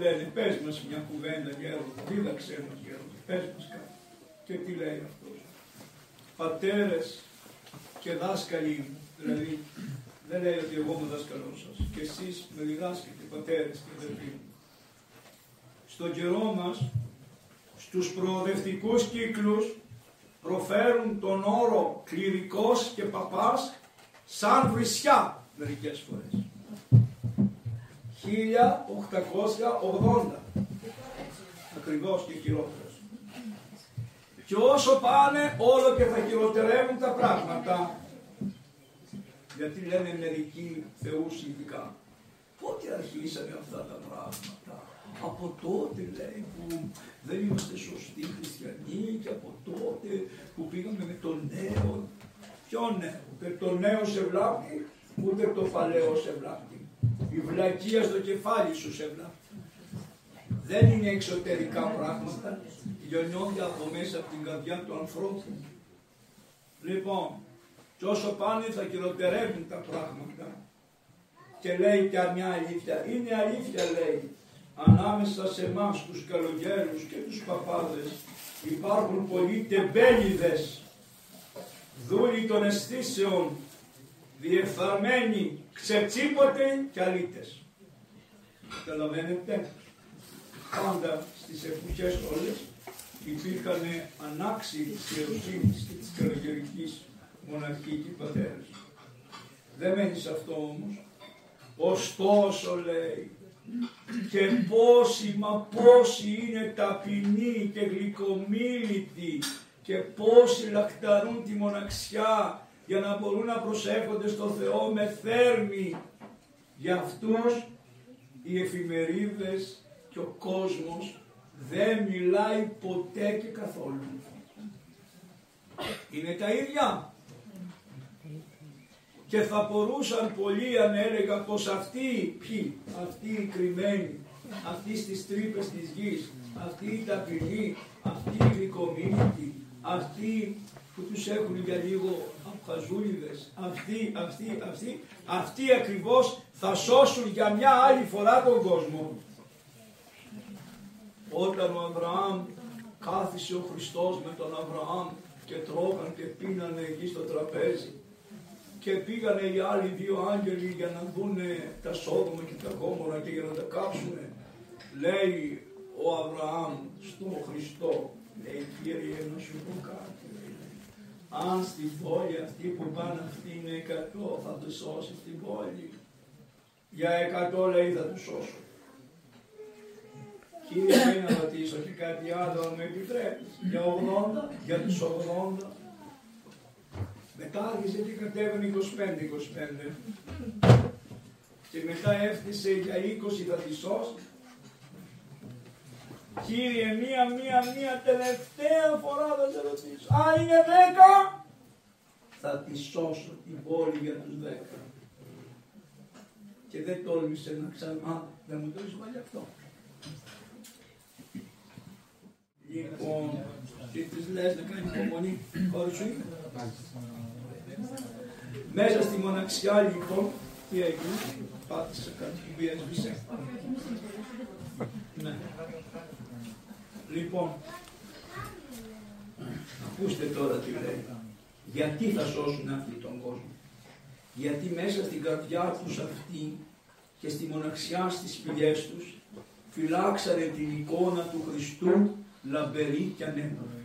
λένε πες μας μια κουβέντα γέροντα, δίδαξέ μας γέροντα, πες μας κάτι. Και τι λέει αυτός. Πατέρες και δάσκαλοι μου, δηλαδή δεν λέει ότι εγώ είμαι δάσκαλός σας και εσείς με διδάσκετε πατέρες και αδερφοί μου. Στον καιρό μας, στους προοδευτικούς κύκλους προφέρουν τον όρο κληρικός και παπάς σαν βρισιά μερικές φορές. 1880 ακριβώς και χειρότερος. Και όσο πάνε όλο και θα χειροτερεύουν τα πράγματα. Γιατί λένε μερικοί θεούς ειδικά. Πότε αρχίσανε αυτά τα πράγματα; Από τότε λέει που δεν είμαστε σωστοί χριστιανοί και από τότε που πήγαμε με τον νέο. Ποιο νέο, ούτε το νέο σε βλάπτει, ούτε το παλαιό σε βλάπτει. Η βλακεία στο κεφάλι σου σε βλάπτει. Δεν είναι εξωτερικά πράγματα, γεννιόνται από μέσα από την καρδιά του ανθρώπου. Λοιπόν, και όσο πάνε θα κυροτερεύουν τα πράγματα. Και λέει και μια αλήθεια, είναι αλήθεια λέει, ανάμεσα σε εμάς τους καλογέρους και τους παπάδες υπάρχουν πολλοί τεμπέλιδες, δούλοι των αισθήσεων, διεφθαρμένοι, ξετσίποτε και αλήτες. Καταλαβαίνετε, πάντα στις εποχές όλες υπήρχαν ανάξιοι της ιεροσύνης και της καλογερικής μοναρχική πατέρας. Δεν μένει σε αυτό όμως. Ωστόσο λέει, και πόσοι, μα πόσοι είναι ταπεινοί και γλυκομίλητοι και πόσοι λακταρούν τη μοναξιά για να μπορούν να προσεύχονται στο Θεό με θέρμη. Για αυτούς οι εφημερίδες και ο κόσμος δεν μιλάει ποτέ και καθόλου. Είναι τα ίδια. Και θα μπορούσαν πολλοί αν έλεγα πως αυτοί, ποιοι, αυτοί οι κρυμμένοι, αυτοί στις τρύπες της γης, αυτοί οι ταπεινοί, αυτοί οι γλυκομίλητοι, αυτοί που τους έχουν για λίγο απχαζούλιδες, αυτοί, αυτοί, αυτοί, αυτοί ακριβώς θα σώσουν για μια άλλη φορά τον κόσμο. Όταν ο Αβραάμ κάθισε ο Χριστός με τον Αβραάμ και τρώγαν και πίνανε εκεί στο τραπέζι και πήγανε οι άλλοι δύο άγγελοι για να δουν τα σόδομα και τα γόμορα και για να τα κάψουν. Λέει ο Αβραάμ στον Χριστό, λέει Κύριε να σου πω κάτι. Αν στην πόλη αυτή που πάνε αυτοί είναι εκατό θα τους σώσει την πόλη. Για εκατό λέει θα τους σώσω. Κύριε μην να ρωτήσω και κάτι άλλο αν με επιτρέπεις. Για 80, για τους 80 μετά άρχισε και κατέβαινε 25-25. Και μετά έφτιασε για 20 θα τη σώσει. Κύριε, μία, μία, μία τελευταία φορά θα σε ρωτήσω. Αν είναι 10, θα τη σώσω την πόλη για τους 10. Και δεν τόλμησε να ξανά, δεν μου το είπα γι' αυτό. Λοιπόν, και της λες να κάνει υπομονή, χωρίς σου είπε. Μέσα στη μοναξιά λοιπόν, τι έγινε, πάτησα κάτι που έσβησε. Ναι. Λοιπόν, ακούστε τώρα τι λέει. Γιατί θα σώσουν αυτοί τον κόσμο; Γιατί μέσα στην καρδιά τους αυτή και στη μοναξιά στις σπηλιές τους φυλάξανε την εικόνα του Χριστού λαμπερή και ανέμορφη.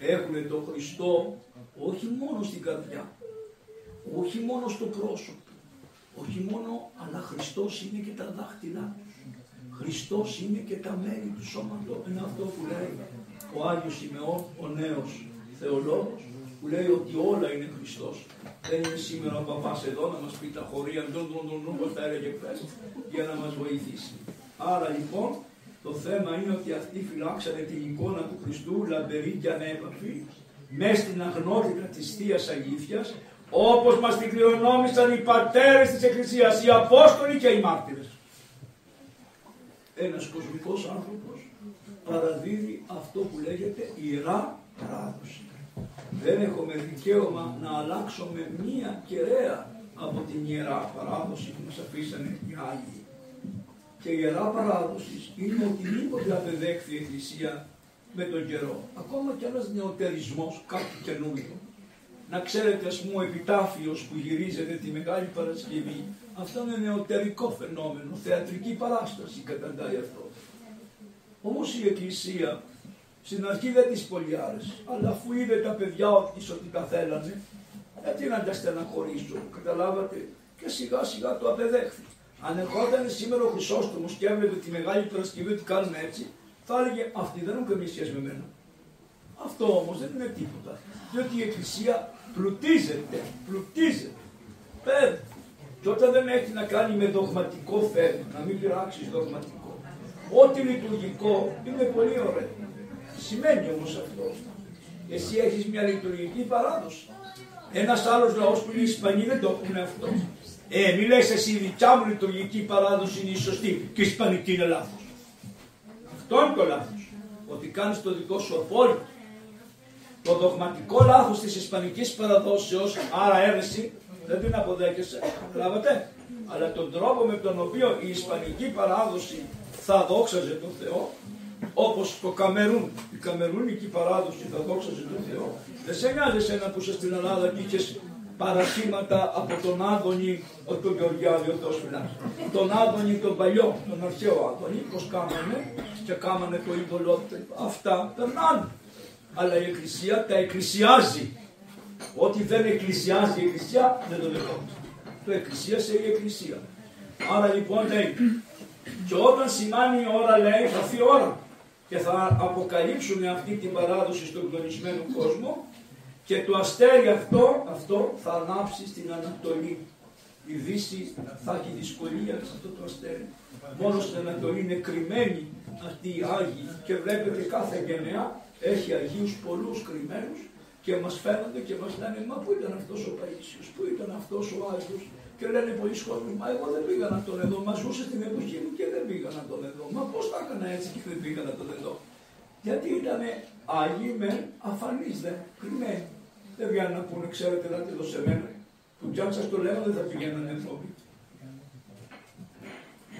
Έχουν τον Χριστό όχι μόνο στην καρδιά, όχι μόνο στο πρόσωπο, όχι μόνο, αλλά Χριστός είναι και τα δάχτυλά τους. Χριστός είναι και τα μέλη του σώματος. Είναι αυτό που λέει ο Άγιος Σιμεών, ο νέος θεολόγος, που λέει ότι όλα είναι Χριστός. Δεν είναι σήμερα ο παπάς εδώ να μας πει τα χωρία, τον τον τον τον τα έλεγε χθες, για να μας βοηθήσει. Άρα λοιπόν το θέμα είναι ότι αυτοί φυλάξανε την εικόνα του Χριστού λαμπερή και ανέπαφη μέσα στην αγνότητα της Θείας Αλήθειας όπως μας την κληρονόμησαν οι πατέρες της Εκκλησίας, οι Απόστολοι και οι μάρτυρες. Ένας κοσμικός άνθρωπος παραδίδει αυτό που λέγεται ιερά παράδοση. Δεν έχουμε δικαίωμα να αλλάξουμε μία κεραία από την ιερά παράδοση που μας αφήσανε οι Άγιοι. και η Ιερά Παράδοση είναι οτιδήποτε απεδέχθη η Εκκλησία με τον καιρό. Ακόμα και ένας νεοτερισμός, κάτι καινούριο. Να ξέρετε ας πούμε ο επιτάφιος που γυρίζεται τη Μεγάλη Παρασκευή, αυτό είναι νεωτερικό φαινόμενο, θεατρική παράσταση καταντάει αυτό. Όμως η Εκκλησία στην αρχή δεν τις πολύ άρεσε, αλλά αφού είδε τα παιδιά ότι ότι τα θέλανε, γιατί να τα στεναχωρήσω, καταλάβατε, και σιγά σιγά το απεδέχθη. Αν ερχόταν σήμερα ο Χρυσόστομος και έβλεπε τη Μεγάλη Παρασκευή ότι κάνουν έτσι, θα έλεγε αυτοί δεν έχουν καμία σχέση με μένα. Αυτό όμως δεν είναι τίποτα. Διότι η Εκκλησία πλουτίζεται, πλουτίζεται. Πέρα. Και όταν δεν έχει να κάνει με δογματικό θέμα, να μην πειράξεις δογματικό. Ό,τι λειτουργικό είναι πολύ ωραίο. Σημαίνει όμως αυτό. Εσύ έχεις μια λειτουργική παράδοση. Ένας άλλος λαός που είναι Ισπανοί δεν το έχουν αυτό. Ε, μη λες εσύ η δικιά μου λειτουργική παράδοση είναι η σωστή και η Ισπανική είναι λάθος. Αυτό είναι το λάθος. Ότι κάνεις το δικό σου απόλυτο. Το δογματικό λάθος της Ισπανικής παραδόσεως, άρα αίρεση, δεν την αποδέχεσαι. Καταλάβατε. Αλλά τον τρόπο με τον οποίο η Ισπανική παράδοση θα δόξαζε τον Θεό, όπως το Καμερούν, η Καμερούνικη παράδοση θα δόξαζε τον Θεό, δεν σε νοιάζει εσένα που είσαι στην Ελλάδα και είχες παρασύματα από τον Άδωνη, όχι τον Γεωργιάδη, ο Θεός τον Άδωνη τον παλιό, τον αρχαίο Άδωνη, πώς κάμανε και κάμανε το είδωλό αυτά περνάνε. Αλλά η Εκκλησία τα εκκλησιάζει. Ό,τι δεν εκκλησιάζει η Εκκλησία δεν το δεχόμαστε. Το εκκλησίασε η Εκκλησία. Άρα λοιπόν λέει, και όταν σημάνει η ώρα λέει θα έρθει η ώρα και θα αποκαλύψουμε αυτή την παράδοση στον κλονισμένο κόσμο και το αστέρι αυτό, αυτό θα ανάψει στην Ανατολή. Η Δύση θα έχει δυσκολία σε αυτό το αστέρι. Μόνος στην Ανατολή είναι κρυμμένοι αυτοί οι Άγιοι και βλέπετε κάθε γενεά έχει Αγίους πολλούς κρυμμένους και μας φαίνονται και μας λένε μα πού ήταν αυτός ο Παΐσιος, πού ήταν αυτός ο Άγιος και λένε πολλοί κόσμοι, μα εγώ δεν πήγα να τον εδώ, μα ζούσε στην εποχή μου και δεν πήγα να τον εδώ. Μα πώς τα έκανα έτσι και δεν πήγα να τον εδώ. Γιατί ήταν Άγιοι με αφανείς δε, κρυμμένοι. Δεν βγαίνουν να πούνε, ξέρετε, να εδώ σε μένα. Που κι αν σας το λέω δεν θα πηγαίνανε άνθρωποι.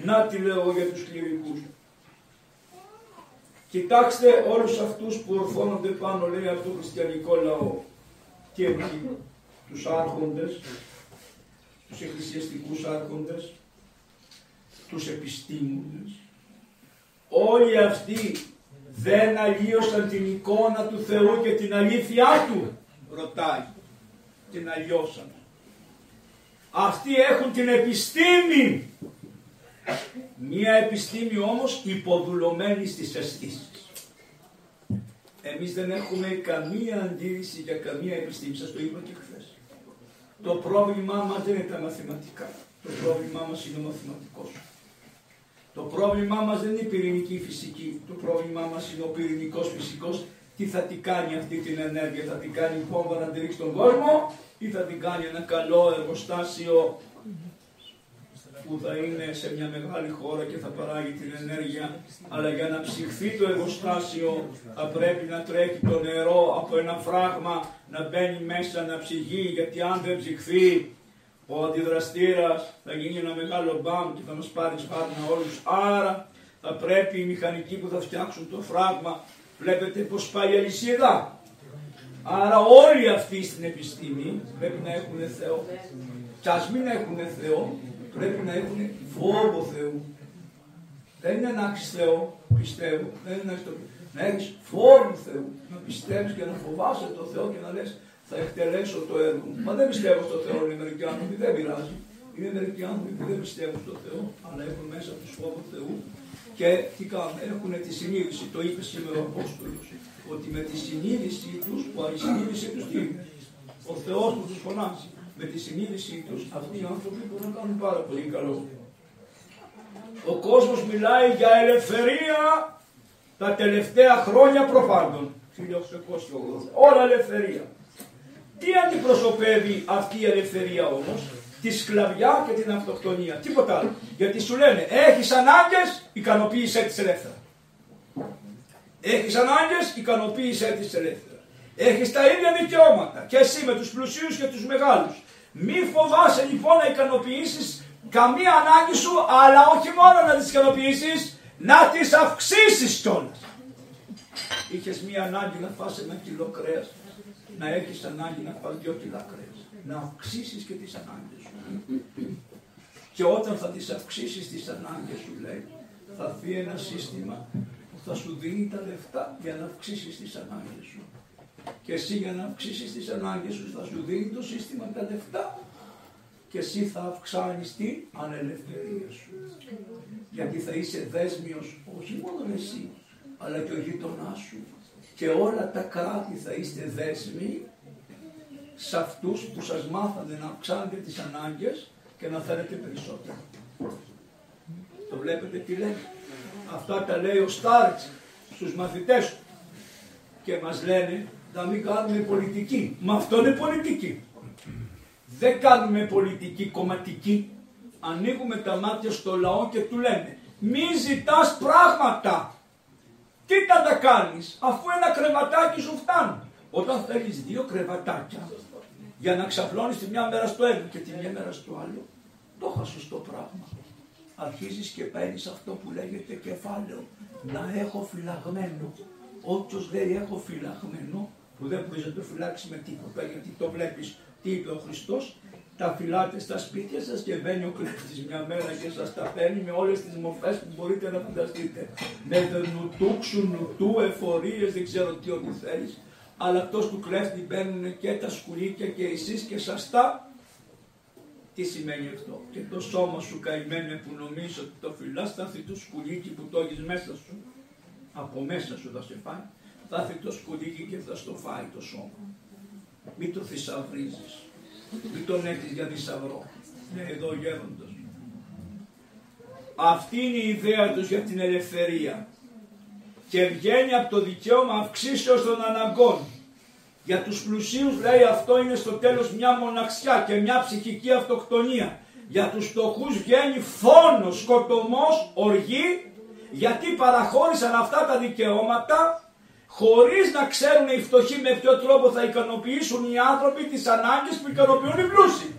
Να τι λέω για τους κληρικούς. Κοιτάξτε όλους αυτούς που ορθώνονται πάνω, λέει, από το χριστιανικό λαό. Και εκεί, τους άρχοντες, τους εκκλησιαστικούς άρχοντες, τους επιστήμονες. Όλοι αυτοί δεν αλλίωσαν την εικόνα του Θεού και την αλήθειά Του ρωτάει. Την αλλιώσαν. Αυτοί έχουν την επιστήμη. Μία επιστήμη όμως υποδουλωμένη στις αισθήσεις. Εμείς δεν έχουμε καμία αντίρρηση για καμία επιστήμη, σας το είπα και χθες. Το πρόβλημά μας δεν είναι τα μαθηματικά. Το πρόβλημά μας είναι ο μαθηματικός. Το πρόβλημά μας δεν είναι η πυρηνική φυσική. Το πρόβλημά μας είναι ο πυρηνικός φυσικός τι θα την κάνει αυτή την ενέργεια, θα την κάνει πόμπα να τη ρίξει τον κόσμο ή θα την κάνει ένα καλό εργοστάσιο που θα είναι σε μια μεγάλη χώρα και θα παράγει την ενέργεια, αλλά για να ψυχθεί το εργοστάσιο θα πρέπει να τρέχει το νερό από ένα φράγμα, να μπαίνει μέσα να ψυγεί, γιατί αν δεν ψυχθεί ο αντιδραστήρας θα γίνει ένα μεγάλο μπαμ και θα μας πάρει σφάρνα όλους. Άρα θα πρέπει οι μηχανικοί που θα φτιάξουν το φράγμα Βλέπετε πως πάει η αλυσίδα. Άρα όλοι αυτοί στην επιστήμη πρέπει να έχουν Θεό. Και ας μην έχουν Θεό, πρέπει να έχουν φόβο Θεού. Δεν είναι να έχεις Θεό, πιστεύω. Δεν είναι να, να έχεις φόβο Θεού. Να πιστεύεις και να φοβάσαι το Θεό και να λες θα εκτελέσω το έργο μου. Μα δεν πιστεύω στο Θεό, είναι μερικοί άνθρωποι, δεν πειράζει. Είναι μερικοί άνθρωποι που δεν πιστεύουν στο Θεό, αλλά έχουν μέσα τους φόβο Θεού και τι κάνουν, έχουν τη συνείδηση, το είπε σήμερα ο Απόστολος, ότι με τη συνείδησή τους, που η συνείδησή τους τι; Ο Θεός που τους φωνάζει, με τη συνείδησή τους αυτοί οι άνθρωποι μπορούν να κάνουν πάρα πολύ καλό. Ο κόσμος μιλάει για ελευθερία τα τελευταία χρόνια προπάντων. 1880. Όλα ελευθερία. Τι αντιπροσωπεύει αυτή η ελευθερία όμως, τη σκλαβιά και την αυτοκτονία. Τίποτα άλλο. Γιατί σου λένε, έχεις ανάγκες, ικανοποίησέ τις ελεύθερα. Έχεις ανάγκες, ικανοποίησέ τις ελεύθερα. Έχεις τα ίδια δικαιώματα και εσύ με τους πλουσίους και τους μεγάλους. Μη φοβάσαι λοιπόν να ικανοποιήσεις καμία ανάγκη σου, αλλά όχι μόνο να τις ικανοποιήσεις, να τις αυξήσεις κιόλας. Είχες μία ανάγκη να φας ένα κιλό κρέας, να έχεις ανάγκη να φας δυο κιλά κρέας. Να αυξήσεις και τις ανάγκες σου. Και όταν θα τις αυξήσεις τις ανάγκες σου λέει, θα έρθει ένα σύστημα που θα σου δίνει τα λεφτά για να αυξήσεις τις ανάγκες σου. Και εσύ για να αυξήσεις τις ανάγκες σου θα σου δίνει το σύστημα τα λεφτά και εσύ θα αυξάνεις την ανελευθερία σου. Γιατί θα είσαι δέσμιος όχι μόνο εσύ, αλλά και ο γείτονά σου. Και όλα τα κράτη θα είστε δέσμοι σε αυτούς που σας μάθανε να αυξάνετε τις ανάγκες και να θέλετε περισσότερο. Το βλέπετε τι λέει. Αυτά τα λέει ο Στάρτς στους μαθητές του. Και μας λένε να μην κάνουμε πολιτική. Μα αυτό είναι πολιτική. Δεν κάνουμε πολιτική κομματική. Ανοίγουμε τα μάτια στο λαό και του λέμε μη ζητάς πράγματα. Τι θα τα κάνεις αφού ένα κρεβατάκι σου φτάνει. Όταν θέλεις δύο κρεβατάκια για να ξαπλώνεις τη μια μέρα στο ένα και τη μια μέρα στο άλλο, το είχα σωστό πράγμα. Αρχίζεις και παίρνεις αυτό που λέγεται κεφάλαιο. Να έχω φυλαγμένο. Όποιος λέει έχω φυλαγμένο, που δεν μπορείς να το φυλάξεις με τίποτα, γιατί το βλέπεις τι είπε ο Χριστός, τα φυλάτε στα σπίτια σας και μπαίνει ο κλέφτης μια μέρα και σας τα παίρνει με όλες τις μορφές που μπορείτε να φανταστείτε. Με νουτού, ξουνουτού, εφορίες, δεν ξέρω τι ό,τι θέλεις. Αλλά αυτός του κλέφτη μπαίνουν και τα σκουλίκια και εσείς και σας τα τι σημαίνει αυτό; Και το σώμα σου καημένε που νομίζω ότι το φυλάς θα έρθει το σκουλίκι που το έχεις μέσα σου. Από μέσα σου θα σε φάει. Θα έρθει το σκουλίκι και θα στο φάει το σώμα. Μην το θησαυρίζεις. Μην τον έχεις για θησαυρό. Ναι, εδώ γέροντος. Αυτή είναι η ιδέα τους για την ελευθερία. Και βγαίνει από το δικαίωμα αυξήσεως των αναγκών. Για τους πλουσίους λέει αυτό είναι στο τέλος μια μοναξιά και μια ψυχική αυτοκτονία. Για τους φτωχούς βγαίνει φόνος, σκοτωμός, οργή, γιατί παραχώρησαν αυτά τα δικαιώματα χωρίς να ξέρουν οι φτωχοί με ποιο τρόπο θα ικανοποιήσουν οι άνθρωποι τις ανάγκες που ικανοποιούν οι πλούσιοι.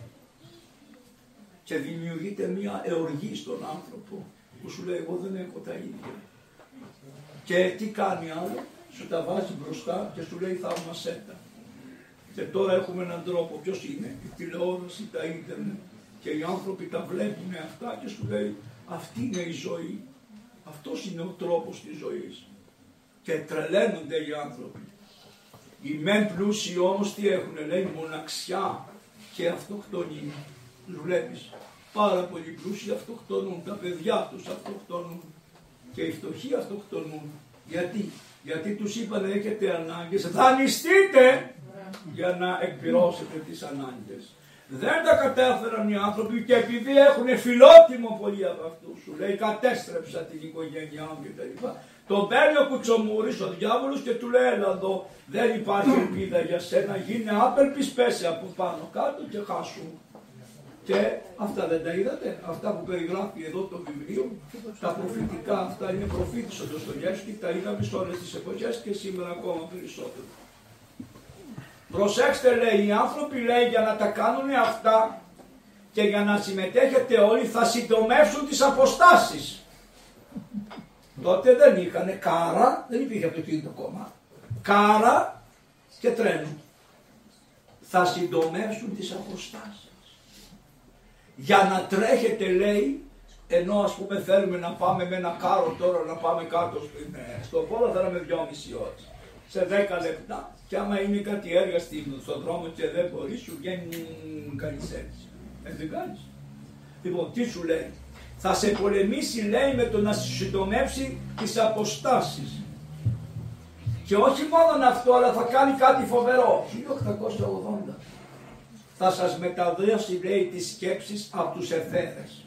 Και δημιουργείται μια εοργή στον άνθρωπο που σου λέει εγώ δεν έχω τα ίδια. Και τι κάνει άλλο, σου τα βάζει μπροστά και σου λέει θαυμασέτα. Και τώρα έχουμε έναν τρόπο, ποιος είναι, η τηλεόραση, τα ίντερνετ και οι άνθρωποι τα βλέπουν αυτά και σου λέει αυτή είναι η ζωή. Αυτός είναι ο τρόπος της ζωής και τρελαίνονται οι άνθρωποι. Οι μεν πλούσιοι όμως τι έχουν, λέει μοναξιά και αυτοκτονία. Τους βλέπεις, πάρα πολλοί πλούσιοι αυτοκτονούν, τα παιδιά τους αυτοκτονούν και οι φτωχοί αυτοκτονούν. Γιατί, γιατί τους είπαν έχετε ανάγκες, δανειστείτε για να εκπληρώσετε τις ανάγκες. Δεν τα κατάφεραν οι άνθρωποι και επειδή έχουν φιλότιμο πολλοί από αυτούς, σου λέει κατέστρεψα την οικογένειά μου κτλ. Τον παίρνει ο κουτσομούρης ο διάβολος και του λέει: Έλα εδώ, δεν υπάρχει ελπίδα για σένα. Γίνε άπελπη, πέσει από πάνω κάτω και χάσου. Και αυτά δεν τα είδατε, αυτά που περιγράφει εδώ το βιβλίο, τα προφητικά αυτά είναι προφήτης ο Ντοστογεύσκη, τα είδαμε σε όλες τις εποχές και σήμερα ακόμα περισσότερο. Προσέξτε λέει, οι άνθρωποι λέει για να τα κάνουν αυτά και για να συμμετέχετε όλοι θα συντομεύσουν τις αποστάσεις. Τότε δεν είχαν κάρα, δεν υπήρχε αυτοκίνητο κόμμα. Κάρα και τρένο. Θα συντομεύσουν τις αποστάσεις. Για να τρέχετε λέει, ενώ ας πούμε θέλουμε να πάμε με ένα κάρο τώρα να πάμε κάτω ε, στο πόλο θέλαμε δυόμιση ώρες. Σε δέκα λεπτά και άμα είναι κάτι έργα στον δρόμο και δεν μπορείς σου βγαίνει κανείς έτσι. Ε, δεν κάνεις. Λοιπόν, τι σου λέει, θα σε πολεμήσει λέει με το να σου συντομεύσει τις αποστάσεις. Και όχι μόνο αυτό, αλλά θα κάνει κάτι φοβερό. 1880. Θα σας μεταδώσει λέει τις σκέψεις από τους εθέρες.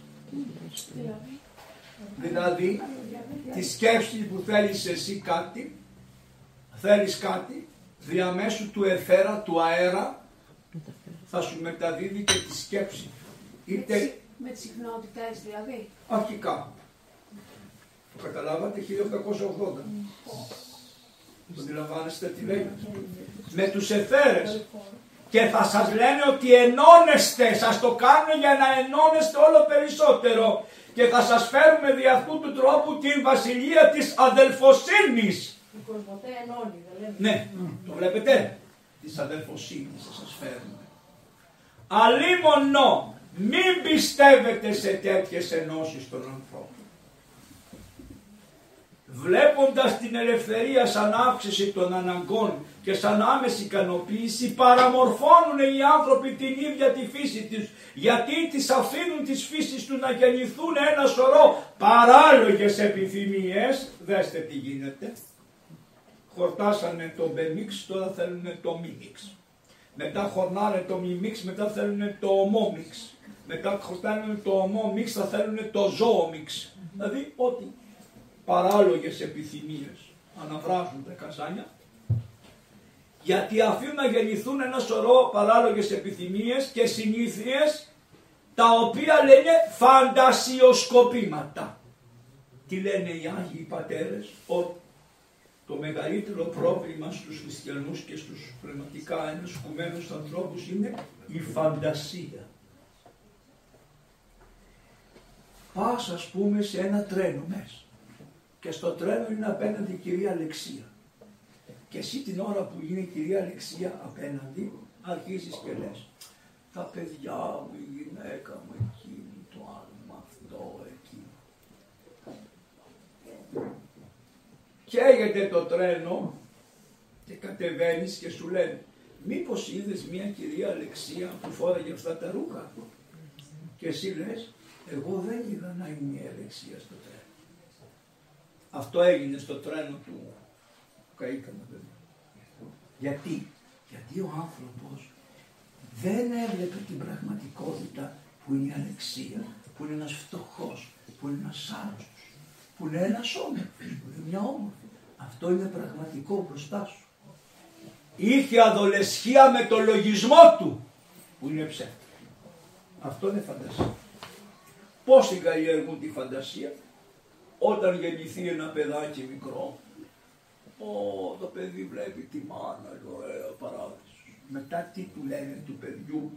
Δηλαδή, τις σκέψεις που θέλεις εσύ κάτι, θέλεις κάτι, διαμέσου του εθέρα, του αέρα, θα σου μεταδίδει και τη σκέψη. Είτε με τις συχνότητες δηλαδή. Αρχικά. Το καταλάβατε 1880. Το αντιλαμβάνεστε τι λέει. Με τους εθέρες. και θα σας λένε ότι ενώνεστε, σας το κάνουν για να ενώνεστε όλο περισσότερο και θα σας φέρουμε δι' αυτού του τρόπου την βασιλεία της αδελφοσύνης. Η κοσμοτέ ενώνει, δεν λέμε. Ναι, το βλέπετε, της αδελφοσύνης θα σας φέρουμε. Αλίμονο, μην πιστεύετε σε τέτοιες ενώσεις των ανθρώπων. Βλέποντας την ελευθερία σαν αύξηση των αναγκών και σαν άμεση ικανοποίηση παραμορφώνουν οι άνθρωποι την ίδια τη φύση τους γιατί τις αφήνουν τις φύσεις του να γεννηθούν ένα σωρό παράλογες επιθυμίες. Δέστε τι γίνεται. Χορτάσανε το μπεμίξ τώρα θέλουν το μίμιξ μετά χορνάνε το μιμίξ μετά θέλουν το ομόμιξ μετά χορτάνε το ομόμιξ θα θέλουν το ζώομιξ δηλαδή ό,τι παράλογες επιθυμίες αναβράζουν τα καζάνια γιατί αφήνουν να γεννηθούν ένα σωρό παράλογες επιθυμίες και συνήθειες τα οποία λένε φαντασιοσκοπήματα. Τι λένε οι Άγιοι Πατέρες, ότι το μεγαλύτερο πρόβλημα στους χριστιανούς και στους πνευματικά ενασκουμένους ανθρώπους είναι η φαντασία. Πας ας πούμε σε ένα τρένο μέσα και στο τρένο είναι απέναντι η κυρία Αλεξία. Και εσύ την ώρα που είναι η κυρία Αλεξία απέναντι αρχίζεις και λες τα παιδιά μου, η γυναίκα μου, εκείνη, το άλλο μου, αυτό, εκείνο. Καίγεται το τρένο και κατεβαίνεις και σου λένε μήπως είδες μια κυρία Αλεξία που φόραγε αυτά τα ρούχα; Και εσύ λες εγώ δεν είδα να είναι η Αλεξία στο τρένο. Αυτό έγινε στο τρένο του. Καήκαμε βέβαια. Γιατί, γιατί ο άνθρωπος δεν έβλεπε την πραγματικότητα που είναι η ανεξία, που είναι ένας φτωχός, που είναι ένας άρρωστος, που είναι ένας όμορφος, που είναι μια όμορφη. Αυτό είναι πραγματικό μπροστά σου. Είχε αδολεσχία με το λογισμό του, που είναι ψεύτη. Αυτό είναι φαντασία. Πώς εγκαλλιεργούν τη φαντασία, όταν γεννηθεί ένα παιδάκι μικρό, ο, το παιδί βλέπει τη μάνα, ωραία παράδεισος. Μετά τι του λένε του παιδιού,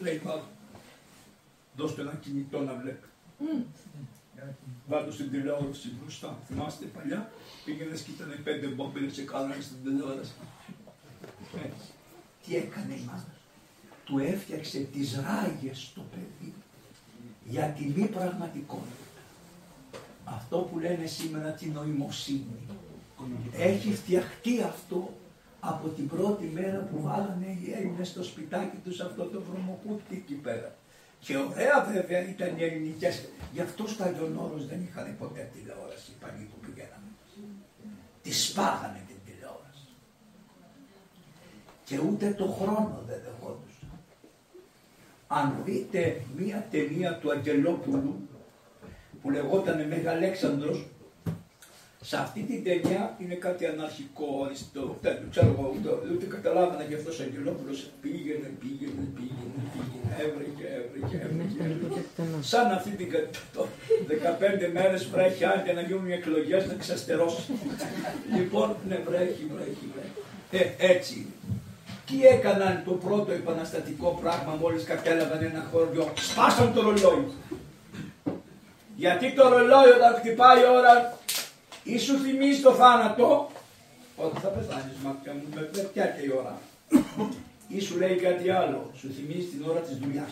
λέει πάμε, δώστε ένα κινητό να βλέπει. Mm. Βάτω στην τηλεόραση μπροστά. Θυμάστε παλιά, πήγαινες και ήταν πέντε μπόμπελε και κάνανε στην τηλεόραση. Τι έκανε η μάνα; Του έφτιαξε τις ράγες στο παιδί για τη μη πραγματικότητα. Αυτό που λένε σήμερα την νοημοσύνη. Έχει φτιαχτεί αυτό από την πρώτη μέρα που βάλανε οι Έλληνες στο σπιτάκι τους αυτό το βρωμοκούτι εκεί πέρα. Και ωραία βέβαια ήταν οι ελληνικές. Γι' αυτό στα Λιονόρος δεν είχαν ποτέ τηλεόραση οι παλιοί που πηγαίνανε. Τη σπάγανε την τηλεόραση. Και ούτε το χρόνο δεν δεχόντουσαν αν δείτε μία ταινία του Αγγελόπουλου που λεγόταν Μεγαλέξανδρος, σε αυτή την ταινία είναι κάτι αναρχικό, αριστό, δεν ξέρω εγώ, ούτε, ούτε καταλάβαινα και αυτός ο Αγγελόπουλος πήγαινε, πήγαινε, πήγαινε, πήγαινε, έβρεχε, έβρεχε, έβρεχε. Σαν αυτή την το 15 μέρες βρέχει άντε να γίνουν οι εκλογές να ξαστερώσει. λοιπόν, ναι, βρέχει, βρέχει, βρέχει. Ε, έτσι είναι. Τι έκαναν το πρώτο επαναστατικό πράγμα μόλις κατέλαβαν ένα χωριό; Σπάσαν το ρολόι. Γιατί το ρολόι όταν χτυπάει η ώρα ή σου θυμίζει το θάνατο όταν θα πεθάνεις μάτια μου με πια και η ώρα. Ή σου λέει κάτι άλλο, σου θυμίζει την ώρα της δουλειάς.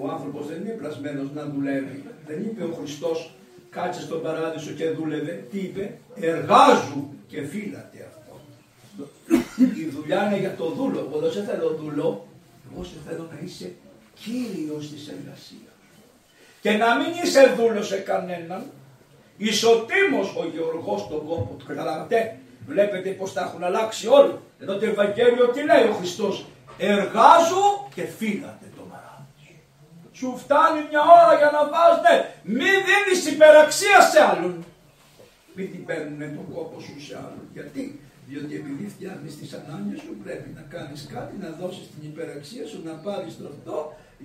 Ο άνθρωπος δεν είναι πλασμένος να δουλεύει. Δεν είπε ο Χριστός κάτσε στον παράδεισο και δούλευε. Τι είπε, εργάζου και φύλατε η δουλειά είναι για το δούλο. Εγώ δεν σε θέλω δούλο, εγώ σε θέλω να είσαι κύριος της εργασίας. Και να μην είσαι δούλος σε κανέναν, ισοτήμος ο γεωργός τον κόπο του. Καταλάβατε, βλέπετε πως τα έχουν αλλάξει όλοι. Εδώ το Ευαγγέλιο τι λέει ο Χριστός. Εργάζω και φύγατε το μαράδι. Σου φτάνει μια ώρα για να πας, ναι. Μην δίνεις υπεραξία σε άλλον. Μην την παίρνουν τον κόπο σου σε άλλον. Γιατί; Διότι επειδή φτιάχνεις τις ανάγκες σου, πρέπει να κάνεις κάτι, να δώσεις την υπεραξία σου, να πάρεις το αυτό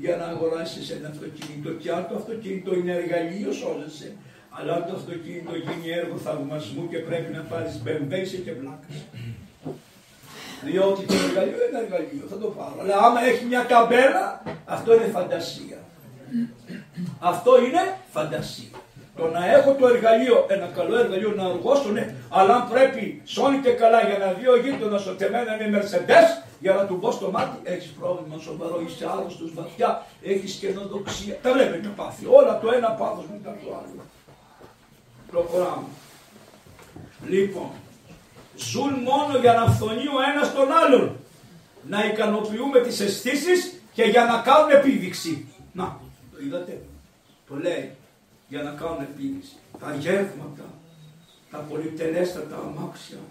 για να αγοράσεις ένα αυτοκίνητο. Και αν το αυτοκίνητο είναι εργαλείο, σώζεσαι. Αλλά αν το αυτοκίνητο γίνει έργο θαυμασμού και πρέπει να πάρεις μπεμπέισε και βλάκας. Διότι το εργαλείο είναι εργαλείο, θα το πάρω. Αλλά άμα έχει μια καμπέλα, αυτό είναι φαντασία. Αυτό είναι φαντασία. Το να έχω το εργαλείο, ένα καλό εργαλείο να οργώσω, ναι, αλλά αν πρέπει σώνει και καλά για να δει ο γείτονας ότι εμένα είναι Mercedes, για να του μπω στο μάτι, έχεις πρόβλημα σοβαρό, είσαι άρρωστος βαθιά, έχεις καινοδοξία. Τα βλέπετε πάθη. Όλα το ένα πάθος μετά το άλλο. Προχωράμε. Λοιπόν, ζουν μόνο για να φθονεί ο ένας τον άλλον. Να ικανοποιούμε τις αισθήσεις και για να κάνουν επίδειξη. Να, το είδατε; Το λέει για να κάνουν επίδειξη. Τα γεύματα, τα πολυτελέστατα αμάξια,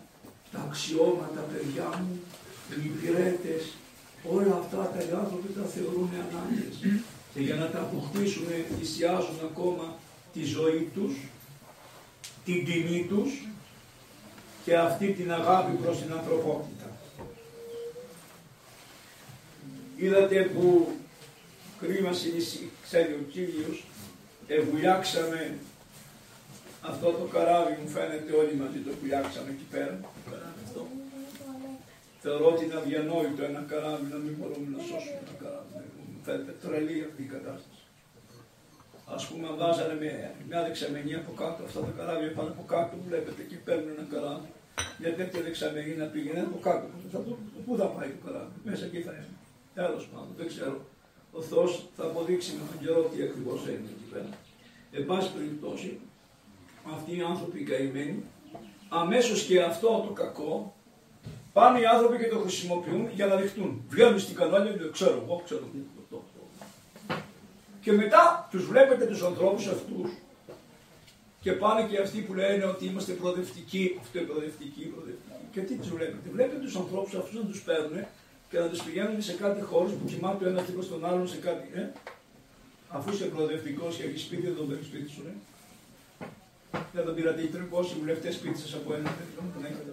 τα αξιώματα παιδιά μου, οι υπηρέτες, όλα αυτά τα οι άνθρωποι τα θεωρούν ανάγκες. Και για να τα αποκτήσουν θυσιάζουν ακόμα τη ζωή τους, την τιμή τους και αυτή την αγάπη προς την ανθρωπότητα. Είδατε που κρίμα συνεισή, ξέρει ο Κύριος, ευουλιάξαμε αυτό το καράβι μου φαίνεται όλοι μαζί το βουλιάξαμε εκεί πέρα. Αυτό. Θεωρώ ότι είναι αδιανόητο ένα καράβι να μην μπορούμε να σώσουμε ένα καράβι. Μου φαίνεται τρελή αυτή η κατάσταση. Α πούμε, αν βάζανε με μια δεξαμενή από κάτω, αυτά τα καράβια πάνω από κάτω, βλέπετε και παίρνουν ένα καράβι. Μια τέτοια δεξαμενή να πήγαινε από κάτω. Θα το, πού θα πάει το καράβι, μέσα εκεί θα είναι. Τέλος πάντων, δεν ξέρω. Ο Θεός θα αποδείξει με τον καιρό τι ακριβώς είναι εκεί πέρα. Εν πάση περιπτώσει, αυτοί οι άνθρωποι καημένοι, αμέσως και αυτό το κακό Πάνε οι άνθρωποι και το χρησιμοποιούν για να δειχτούν. Βγαίνουν στην κανάλια και ξέρω εγώ, ξέρω εγώ. Και μετά τους βλέπετε τους ανθρώπους αυτούς και πάνε και αυτοί που λένε ότι είμαστε προοδευτικοί, αυτό είναι προοδευτικοί, προοδευτικοί. Και τι τους βλέπετε; Βλέπετε τους ανθρώπους αυτούς να τους παίρνουν και να τους πηγαίνουν σε κάτι χώρος που κοιμάται ο ένας τύπος τον άλλον σε κάτι, ε; Αφού είσαι προοδευτικός και έχεις σπίτι, δεν τον σπίτι σου, ε; Δεν τον πήρατε οι πόσοι βουλευτές σπίτι σας από ένα τέτοιο, τον έχετε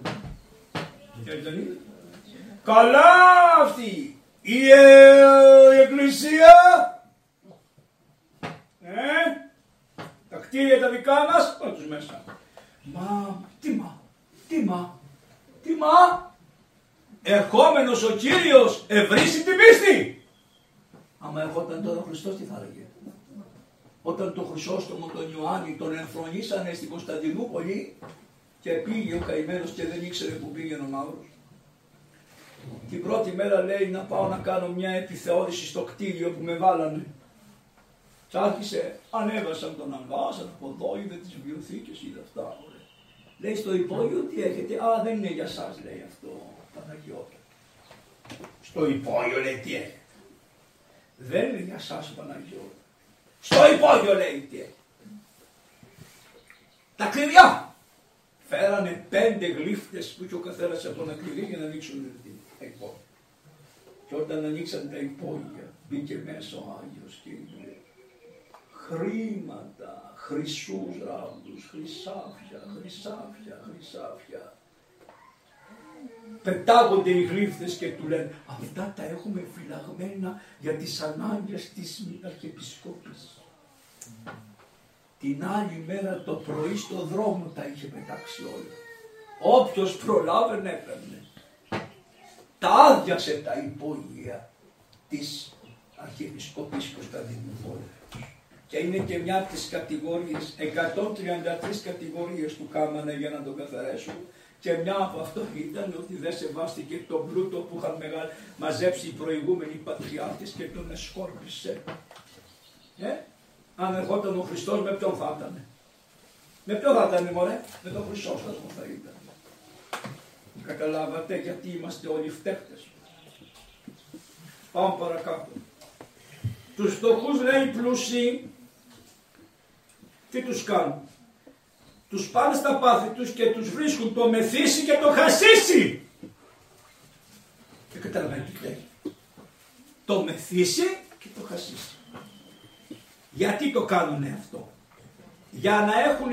Καλά αυτή η, ε, εκκλησία. Ε, τα κτίρια τα δικά μας, πάμε τους μέσα. Μα, τι μα, τι μα, τι μα. Ερχόμενος ο Κύριος ευρύσει την πίστη. Άμα ερχόταν τώρα ο Χριστός τι θα έλεγε; Όταν το Χρυσόστομο τον Ιωάννη τον ενθρονήσανε στην Κωνσταντινούπολη και πήγε ο καημένος και δεν ήξερε που πήγαινε ο μαύρος. Την πρώτη μέρα λέει να πάω να κάνω μια επιθεώρηση στο κτίριο που με βάλανε. Και άρχισε, ανέβασαν τον αγκάσαν από εδώ, είδε τις βιβλιοθήκες, είδε αυτά. Λέει στο υπόγειο τι έχετε, α δεν είναι για σας λέει αυτό, Παναγιώτα. Στο υπόγειο λέει τι έχετε. Δεν είναι για σας Παναγιώτα. Στο υπόγειο λέει τι έχετε. Τα κλειδιά φέρανε πέντε γλύφτες που είχε ο καθένας από ένα κλειδί για να ανοίξουν τα υπόγεια. Και όταν ανοίξαν τα υπόγεια μπήκε μέσα ο Άγιος και είπε χρήματα, χρυσούς ράβδους, χρυσάφια, χρυσάφια, χρυσάφια. Πετάγονται οι γλύφτες και του λένε αυτά τα έχουμε φυλαγμένα για τις ανάγκες της Αρχιεπισκόπης. Την άλλη μέρα το πρωί στο δρόμο τα είχε πετάξει όλα. Όποιος προλάβαινε έπαιρνε. Τα άδειασε τα υπόγεια της Αρχιεπισκοπής Κωνσταντίνου Και είναι και μια από τις κατηγορίες, 133 κατηγορίες του κάμανε για να το καθαρέσουν. Και μια από αυτό ήταν ότι δεν σεβάστηκε το πλούτο που είχαν μαζέψει οι προηγούμενοι πατριάρχες και τον εσκόρπισε. Ε; αν ερχόταν ο Χριστός με ποιον θα ήταν. Με ποιον θα ήταν μωρέ, με τον Χρυσόστασμο θα ήταν. Καταλάβατε γιατί είμαστε όλοι φταίχτες. Πάμε παρακάτω. Τους φτωχούς λέει πλούσιοι, τι τους κάνουν; Τους πάνε στα πάθη τους και τους βρίσκουν το μεθύσι και το χασίσι. Και καταλαβαίνετε τι λέει. Το μεθύσι και το χασίσι. Γιατί το κάνουν αυτό; Για να έχουν,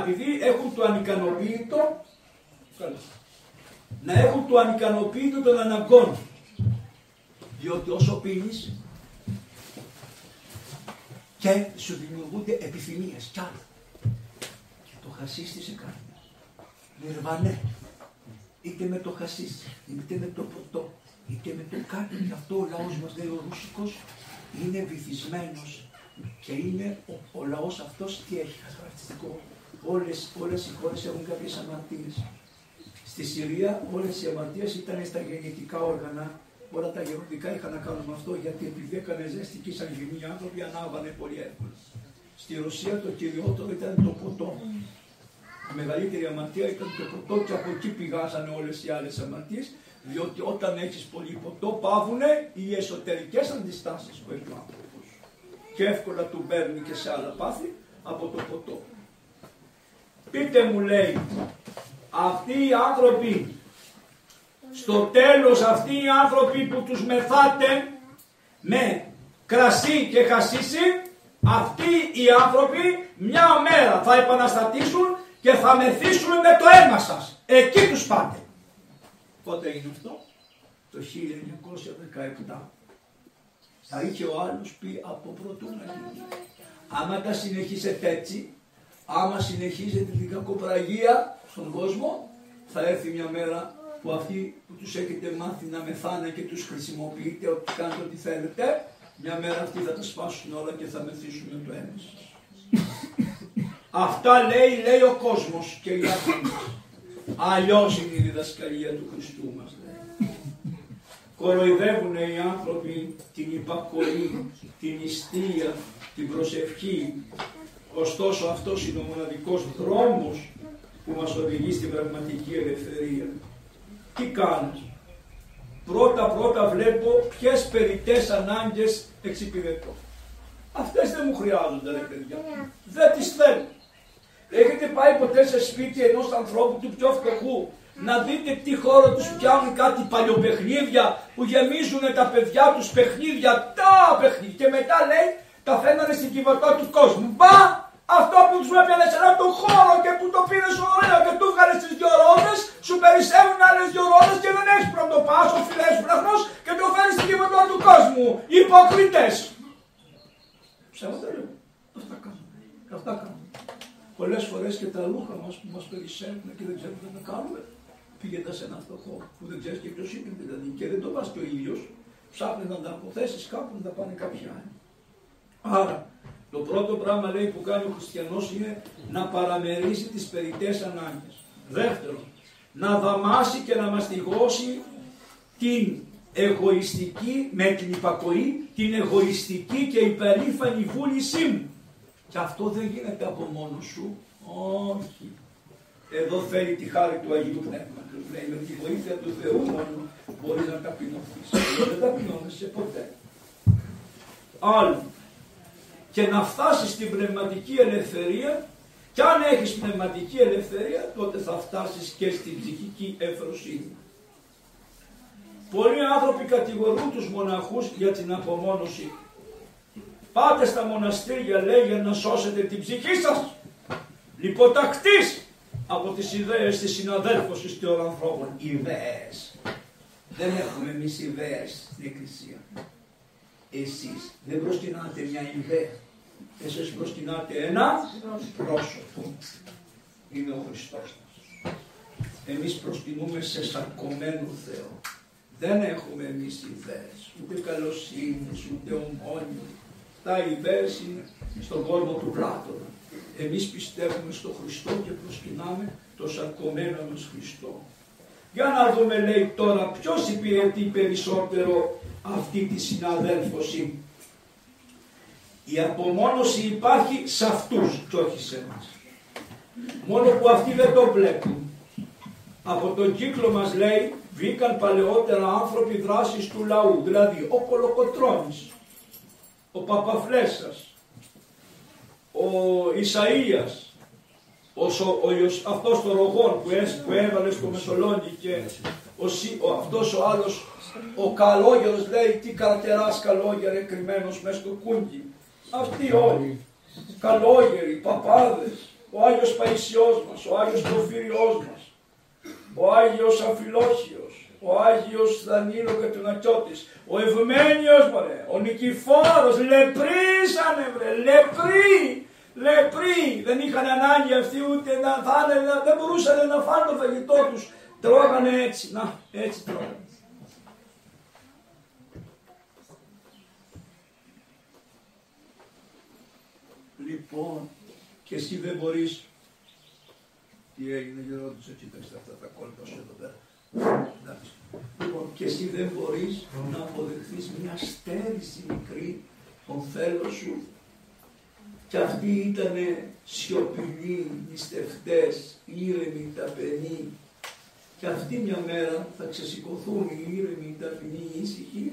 επειδή έχουν το ανικανοποίητο, να έχουν το ανικανοποίητο των αναγκών. Διότι όσο πίνεις και σου δημιουργούνται επιθυμίες κι άλλα. Χασίς τι σε κάνει. Νιρβανέ. Είτε με το χασίς, είτε με το ποτό, είτε με το κάτι. Γι' αυτό ο λαός μας λέει ο Ρούσικος είναι βυθισμένος και είναι ο, ο λαός αυτός τι έχει χαρακτηριστικό. Όλες, όλες οι χώρες έχουν κάποιες αμαρτίες. Στη Συρία όλες οι αμαρτίες ήταν στα γενετικά όργανα όλα τα γεροντικά είχαν να κάνουν με αυτό γιατί επειδή έκανε ζέστη και σαν οι άνθρωποι ανάβανε πολύ εύκολα. Στη Ρωσία το κυριότερο ήταν το ποτό. Η μεγαλύτερη αμαρτία ήταν το ποτό και από εκεί πηγάζανε όλες οι άλλες αμαρτίες διότι όταν έχεις πολύ ποτό πάβουνε οι εσωτερικές αντιστάσεις που έχει ο άνθρωπος και εύκολα του παίρνει και σε άλλα πάθη από το ποτό. Πείτε μου λέει, αυτοί οι άνθρωποι στο τέλος αυτοί οι άνθρωποι που τους μεθάτε με κρασί και χασίσι, αυτοί οι άνθρωποι μια μέρα θα επαναστατήσουν και θα μεθύσουν με το αίμα σας. Εκεί τους πάτε. Πότε έγινε αυτό; Το 1917. Θα είχε ο άλλος πει από πρωτού να Άμα τα συνεχίσετε έτσι, άμα συνεχίζετε την κακοπραγία στον κόσμο, θα έρθει μια μέρα που αυτοί που τους έχετε μάθει να μεθάνε και τους χρησιμοποιείτε, ότι κάνετε ό,τι θέλετε, μια μέρα αυτοί θα τα σπάσουν όλα και θα μεθύσουν με το αίμα Αυτά λέει, λέει ο κόσμος και οι άνθρωποι. Αλλιώς είναι η διδασκαλία του Χριστού μας. Λέει. Κοροϊδεύουν οι άνθρωποι την υπακοή, την ιστία, την προσευχή. Ωστόσο αυτός είναι ο μοναδικός δρόμος που μας οδηγεί στην πραγματική ελευθερία τι κάνω. Πρώτα πρώτα βλέπω ποιες περιττές ανάγκες εξυπηρετώ. Αυτές δεν μου χρειάζονται ρε παιδιά. Δεν τις θέλω. Έχετε πάει ποτέ σε σπίτι ενός ανθρώπου του πιο φτωχού να δείτε τι χώρο τους πιάνουν κάτι παλιοπαιχνίδια που γεμίζουν τα παιδιά τους παιχνίδια, τα παιχνίδια και μετά λέει τα φαίνανε στην κυβωτό του κόσμου. Μπα! Αυτό που του έπιανε σε έναν τον χώρο και που το πήρες ωραίο και του βγάλες τις δυο ρόδες, σου περισσεύουν άλλες δυο ρόδες και δεν έχεις πρωτοπάσο, φιλέσπραχνο και το φέρεις στην κυβερνό του κόσμου. Υποκριτές. Ψέματα λέω. Αυτά κάνουμε. Αυτά κάνουμε. Πολλές φορές και τα ρούχα μας που μας περισσεύουν και δεν ξέρουμε τι να κάνουμε, πήγαινε σε ένα φτωχό που δεν ξέρεις και ποιος είναι δηλαδή και δεν το πα και ο ήλιο, ψάχνει να τα αποθέσεις κάπου να τα πάνε κάποια άλλη. Άρα το πρώτο πράγμα λέει που κάνει ο χριστιανός είναι να παραμερίσει τις περιττές ανάγκες. Δεύτερον, να δαμάσει και να μαστιγώσει την εγωιστική, με την υπακοή, την εγωιστική και υπερήφανη βούλησή μου. Και αυτό δεν γίνεται από μόνος σου. Όχι. Εδώ φέρει τη χάρη του Αγίου Πνεύματος. Λέει με τη βοήθεια του Θεού μόνο μπορείς να ταπεινωθείς. Δεν ταπεινώνεσαι ποτέ. Άλλο και να φτάσεις στην πνευματική ελευθερία και αν έχεις πνευματική ελευθερία τότε θα φτάσεις και στην ψυχική ευφροσύνη. Πολλοί άνθρωποι κατηγορούν τους μοναχούς για την απομόνωση. Πάτε στα μοναστήρια λέει για να σώσετε την ψυχή σας. Λιποτακτής από τις ιδέες της συναδέλφωσης των ανθρώπων. Ιδέες. Δεν έχουμε εμείς ιδέες στην Εκκλησία. Εσείς δεν προσκυνάτε μια ιδέα. Εσείς προσκυνάτε ένα πρόσωπο. Είναι ο Χριστός μας. Εμείς προσκυνούμε σε σαρκωμένο Θεό. Δεν έχουμε εμείς ιδέες, ούτε καλοσύνης, ούτε ομόνιο. Τα ιδέες είναι στον κόσμο του Πλάτωνα. Εμείς πιστεύουμε στο Χριστό και προσκυνάμε το σαρκωμένο μας Χριστό. Για να δούμε λέει τώρα ποιος υπηρετεί περισσότερο αυτή τη συναδέλφωση. Η απομόνωση υπάρχει σε αυτούς και όχι σε εμάς. Μόνο που αυτοί δεν το βλέπουν. Από τον κύκλο μας λέει βγήκαν παλαιότερα άνθρωποι δράσεις του λαού. Δηλαδή ο Κολοκοτρώνης, ο Παπαφλέσας, ο Ισαΐας, ο, ο, αυτός το ρογόν που, που έβαλε στο Μεσολόνι και ο, ο, αυτός ο άλλος ο καλόγερος λέει τι καρτεράς καλόγερε κρυμμένος μέσα στο κούγκι. Αυτοί όλοι, καλόγεροι, παπάδες, ο Άγιος Παϊσιός μας, ο Άγιος Προφύριός μας, ο Άγιος Αμφιλόχιος, ο Άγιος Δανίλο Κατουνακιώτης, ο Ευμένιος μωρέ, ο Νικηφόρος, λεπρίσανε βρε, λεπρί, Λεπροί δεν είχαν ανάγκη αυτοί ούτε να φάνε, να- δεν μπορούσαν να φάνε το φαγητό τους. Τρώγανε έτσι, να, έτσι τρώγανε. Λοιπόν, και εσύ δεν μπορείς. Τι έγινε και ρώτησε, κοίταξε αυτά τα κόλπα σου εδώ πέρα. Εντάξει. Λοιπόν, και εσύ δεν μπορείς να αποδεχθείς μια στέρηση μικρή των θέλων σου. Και αυτοί ήταν σιωπηλοί, νηστευτές, ήρεμοι, ταπενοί. Και αυτή μια μέρα θα ξεσηκωθούν οι ήρεμοι, οι ταπεινοί, οι ήσυχοι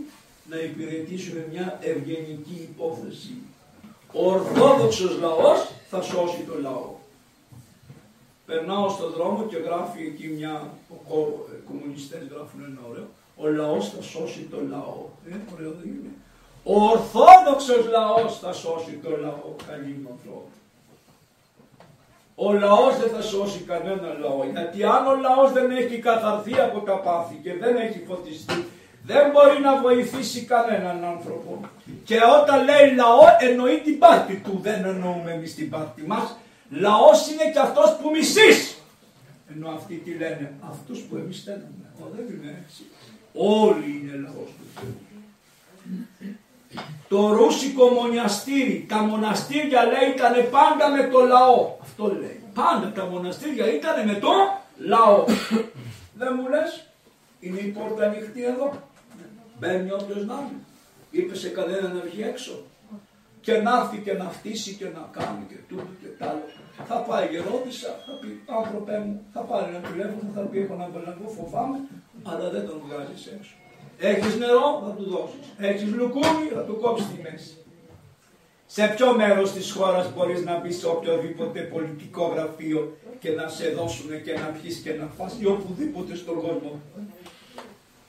να υπηρετήσουν μια ευγενική υπόθεση. Ο Ορθόδοξος λαός θα σώσει το λαό. Περνάω στον δρόμο και γράφει εκεί μια, ο κο- ε, κομμουνιστές γράφουν ένα ωραίο, ο λαός θα σώσει το λαό. Ε, ωραίο δεν είναι. Ο Ορθόδοξος λαός θα σώσει το λαό, καλή μου ανθρώπου. Ο λαός δεν θα σώσει κανένα λαό, γιατί αν ο λαός δεν έχει καθαρθεί από τα πάθη και δεν έχει φωτιστεί, δεν μπορεί να βοηθήσει κανέναν άνθρωπο. Και όταν λέει λαό εννοεί την πάρτη του, δεν εννοούμε εμείς την πάρτη μας. Λαός είναι και αυτός που μισείς. Ενώ αυτοί τι λένε, αυτούς που εμείς θέλουμε. Ω, δεν είναι έτσι. Όλοι είναι λαός του Θεού. Το ρούσικο μοναστήρι, τα μοναστήρια λέει ήταν πάντα με το λαό. Αυτό λέει. Πάντα τα μοναστήρια ήταν με το λαό. Δεν μου λες, είναι η πόρτα ανοιχτή εδώ. Μπαίνει όποιος να είναι. Είπε σε κανένα να βγει έξω. Και να έρθει και να φτύσει και να κάνει και τούτο και τ' άλλο. Θα πάει η ερώτησα, θα πει άνθρωπέ μου, θα πάρει ένα τηλέφωνο, θα πει έχω να μπελαγκό, φοβάμαι, αλλά δεν τον βγάζεις έξω. Έχεις νερό, θα του δώσεις. Έχεις λουκούμι, θα του κόψεις τη μέση. Σε ποιο μέρος της χώρας μπορείς να μπεις σε οποιοδήποτε πολιτικό γραφείο και να σε δώσουν και να πιεις και να φας ή οπουδήποτε στον κόσμο.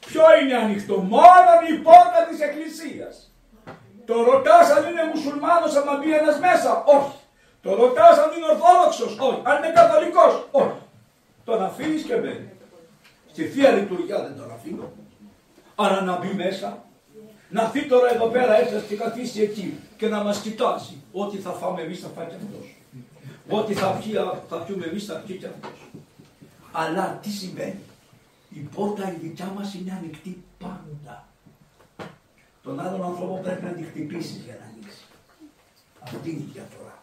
Ποιο είναι ανοιχτό, μόνο η πόρτα της εκκλησίας. Το ρωτάς αν είναι μουσουλμάνος άμα μπει ένας μέσα, όχι. Το ρωτάς αν είναι ορθόδοξος, όχι. Αν είναι καθολικός, όχι. Τον αφήνεις και μπαίνει. Στη Θεία Λειτουργία δεν τον αφήνω. Άρα να μπει μέσα, να έρθει τώρα εδώ πέρα έξω και καθίσει εκεί και να μας κοιτάζει. Ό,τι θα φάμε εμείς θα φάει και αυτός. Ό,τι θα, πιει, θα πιούμε εμείς θα πιει και αυτός. Αλλά τι συμβαίνει. Η πόρτα η δικιά μας είναι ανοιχτή πάντα. Τον άλλον άνθρωπο πρέπει να τη χτυπήσεις για να ανοίξει. Αυτή είναι η διαφορά.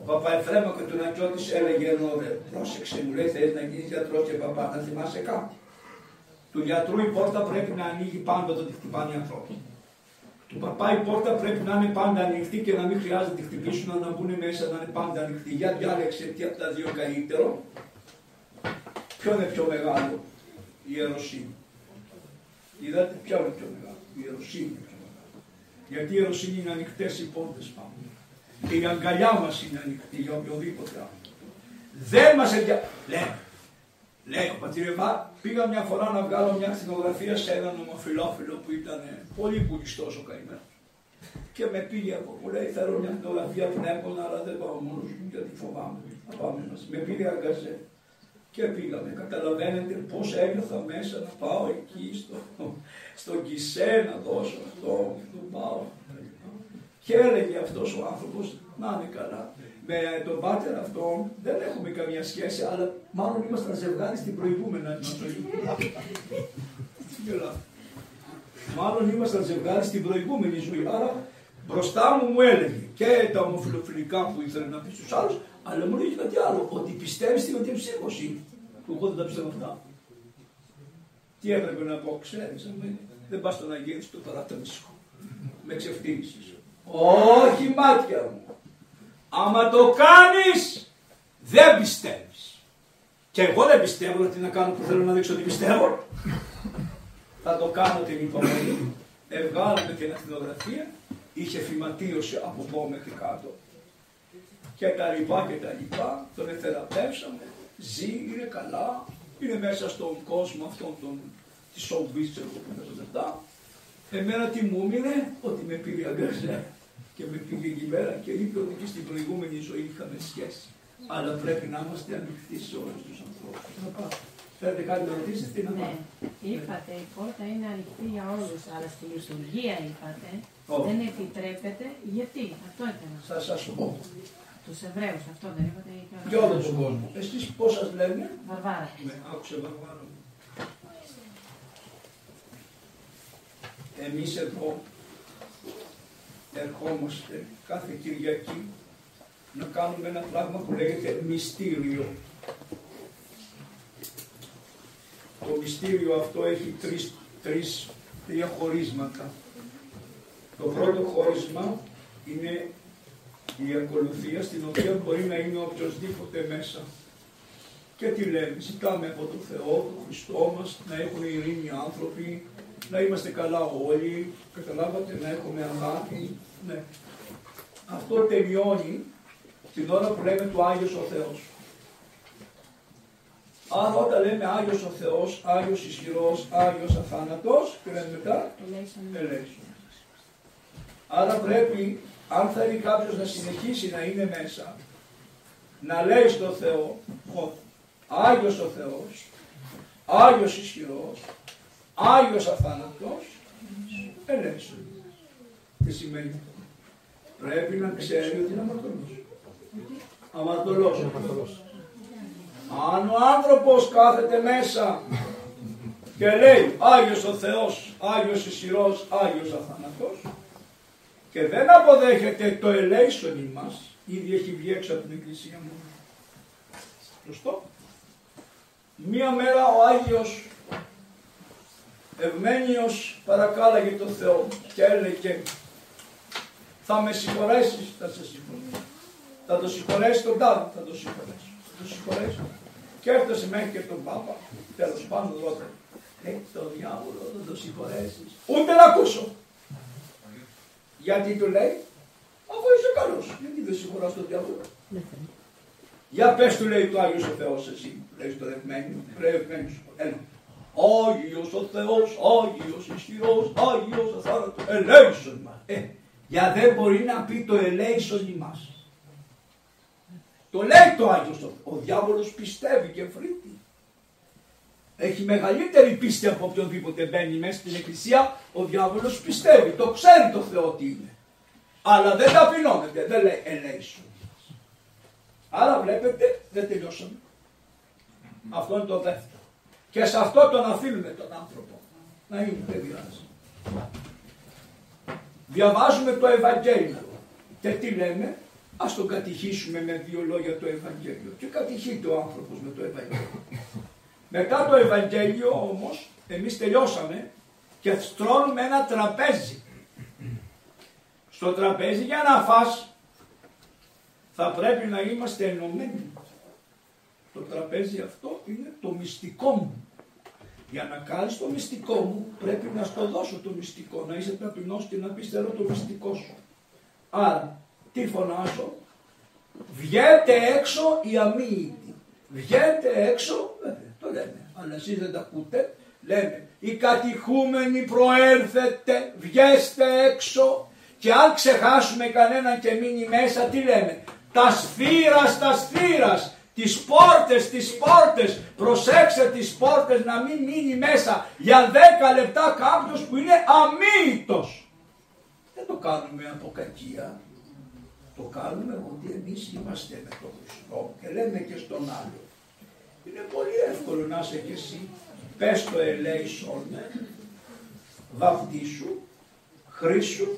Ο Παπαεφρέμο και του Νακιώτης έλεγε ενώ ρε, πρόσεξε μου λέει θες να γίνεις γιατρός και παπά να θυμάσαι κάτι. Του γιατρού η πόρτα πρέπει να ανοίγει πάντα όταν τη χτυπάνε οι άνθρωποι. Του παπά η πόρτα πρέπει να είναι πάντα ανοιχτή και να μην χρειάζεται να τη χτυπήσουν, να μπουν μέσα να είναι πάντα ανοιχτή. Για διάλεξε τι από τα δύο καλύτερο. Ποιο είναι πιο μεγάλο, η ιεροσύνη. Είδατε ποιο είναι πιο μεγάλο, η ιεροσύνη είναι πιο μεγάλο. Γιατί η ιεροσύνη είναι ανοιχτές οι πόρτε πάνω. Και η αγκαλιά μας είναι ανοιχτή για οποιοδήποτε άλλο. Δεν μας ενδιαφέρει. Λέει, λέει ο πατήρ πήγα μια φορά να βγάλω μια ακτινογραφία σε έναν ομοφυλόφιλο που ήταν πολύ πουλιστό ο καημένος. Και με πήγε από μου λέει θέλω μια ακτινογραφία πνεύμονα, αλλά δεν πάω μόνος μου γιατί φοβάμαι. Να πάμε μαζί. Με πήρε αγκαζέ. Και πήγαμε. Καταλαβαίνετε πώς ένιωθα μέσα να πάω εκεί στο, στο Κισέ να δώσω αυτό, να πάω. Και έλεγε αυτός ο άνθρωπος, να είναι καλά. Με τον πάτερ αυτόν δεν έχουμε καμία σχέση, αλλά μάλλον ήμασταν ζευγάρι στην προηγούμενη μας ζωή. Γελάω. Μάλλον ήμασταν ζευγάρι στην προηγούμενη ζωή. Άρα μπροστά μου μου έλεγε και τα ομοφιλοφιλικά που ήθελε να πει στους άλλους, αλλά μου λέει και κάτι άλλο. Ότι πιστεύεις στην μετεψύχωση. Που εγώ δεν τα πιστεύω αυτά. Τι έπρεπε να πω, ξέρεις, δεν πας στον Αγίου στο παραταμισικό. Με ξεφτύλισες. Όχι μάτια μου. Άμα το κάνεις, δεν πιστεύεις. Και εγώ δεν πιστεύω γιατί να κάνω που θέλω να δείξω ότι πιστεύω. Θα το κάνω την υπομονή. Ευγάλαμε την ακτινογραφία, είχε φυματίωση από εδώ μέχρι κάτω. Και τα λοιπά και τα λοιπά, τον εθεραπεύσαμε, ζει, είναι καλά, είναι μέσα στον κόσμο αυτόν τον τη showbiz, ξέρω που είναι λεπτά. Εμένα τι μου έμεινε, ότι με πήγε αγκαζέ και με πήγε εκεί πέρα και είπε ότι και στην προηγούμενη ζωή είχαμε σχέση. Αλλά πρέπει να είμαστε ανοιχτοί σε όλους τους ανθρώπους. Θέλετε κάτι να ρωτήσετε, τι να Ναι. πάω. Είπατε, η πόρτα είναι ανοιχτή για όλους, αλλά στη λειτουργία είπατε Όχι. Δεν επιτρέπεται. Γιατί; Αυτό ήταν. Θα σας πω. Τους Εβραίους αυτό δεν είπατε. ή Για κανένα. όλο τον κόσμο. Εσείς πώς σας λένε; Βαρβάρα. Με άκουσε Βαρβάρα. μου. Εμείς εδώ ερχόμαστε κάθε Κυριακή να κάνουμε ένα πράγμα που λέγεται μυστήριο. Το μυστήριο αυτό έχει τρεις, τρεις διαχωρίσματα. Το πρώτο χώρισμα είναι η ακολουθία στην οποία μπορεί να είναι οποιοδήποτε μέσα. Και τι λέμε, ζητάμε από τον Θεό, τον Χριστό μας, να έχουν ειρήνη οι άνθρωποι, να είμαστε καλά όλοι, καταλάβατε, να έχουμε αγάπη. Ναι. Αυτό τελειώνει την ώρα που λέμε του Άγιος ο Θεός. Άρα όταν λέμε Άγιος ο Θεός, Άγιος ισχυρός, Άγιος αθάνατος, και λέμε μετά, Ελέησον. ελέγχει. Άρα πρέπει, αν θέλει κάποιος να συνεχίσει να είναι μέσα, να λέει στο Θεό, ο Άγιος ο Θεός, Άγιος ισχυρός, Άγιος αθάνατος, ελέγχει. Τι σημαίνει αυτό; Πρέπει να ξέρει ότι είναι αμαρτωλός. Αμαρτωλός. Αν ο άνθρωπος κάθεται μέσα και λέει Άγιος ο Θεός, Άγιος ισχυρός, Άγιος αθάνατος και δεν αποδέχεται το ελέησον μας, ήδη έχει βγει έξω από την εκκλησία μου. Σωστό. Μία μέρα ο Άγιος Ευμένιος παρακάλαγε τον Θεό και έλεγε θα με συγχωρέσεις, θα σε συγχωρέσω. Θα το συγχωρέσει τον τάδε, θα το συγχωρέσω. Θα το συγχωρέσω. Και έφτασε μέχρι και τον Πάπα, τέλος πάντων ρώτα. Ε, το διάβολο θα το συγχωρέσεις. Ούτε να ακούσω. Γιατί του λέει, αφού είσαι καλός, γιατί δεν συγχωράς τον διάβολο. Για πες του λέει το Άγιος ο Θεός εσύ, λέει στο Ευμένιο, λέει ο Ευμένιος, έλα. Άγιος ο Θεός, Άγιος ισχυρός, Άγιος αθάνατος, ελέησον μας. Ε, για δεν μπορεί να πει το ελέησον ημάς. Το λέει το Άγιος ο, ο διάβολος πιστεύει και φρύτει. Έχει μεγαλύτερη πίστη από οποιονδήποτε μπαίνει μέσα στην εκκλησία, ο διάβολος πιστεύει, το ξέρει το Θεό τι είναι. Αλλά δεν ταπεινώνεται, δεν λέει ελέησον. Άρα βλέπετε, δεν τελειώσαμε. Αυτό είναι το δεύτερο. Και σε αυτό τον αφήνουμε τον άνθρωπο. Να είναι, δεν πειράζει. Διαβάζουμε το Ευαγγέλιο. Και τι λέμε, ας τον κατηχήσουμε με δύο λόγια το Ευαγγέλιο. Και κατηχείται ο άνθρωπος με το Ευαγγέλιο. Μετά το Ευαγγέλιο όμως, εμείς τελειώσαμε και στρώνουμε ένα τραπέζι. Στο τραπέζι για να φας θα πρέπει να είμαστε ενωμένοι. Το τραπέζι αυτό είναι το μυστικό μου. Για να κάνεις το μυστικό μου πρέπει να στο δώσω το μυστικό, να είσαι ταπεινός και να πεις θέλω το μυστικό σου. Άρα, τι φωνάζω, βγαίνετε έξω οι αμύητοι. Βγαίνετε έξω, βέβαια, το λέμε, αλλά εσείς δεν τα ακούτε, λέμε, οι κατηχούμενοι προέρθετε, βγέστε έξω και αν ξεχάσουμε κανέναν και μείνει μέσα, τι λέμε, τα σφύρας, τα σφύρας, τις πόρτες, τις πόρτες, προσέξτε τις πόρτες να μην μείνει μέσα για 10 λεπτά κάποιος που είναι αμύητος. Δεν το κάνουμε από κακία. Το κάνουμε ότι εμείς είμαστε με τον Χριστό και λέμε και στον άλλο. Είναι πολύ εύκολο να είσαι και εσύ. Πες το ελέησον, βαφτίσου, χρήσου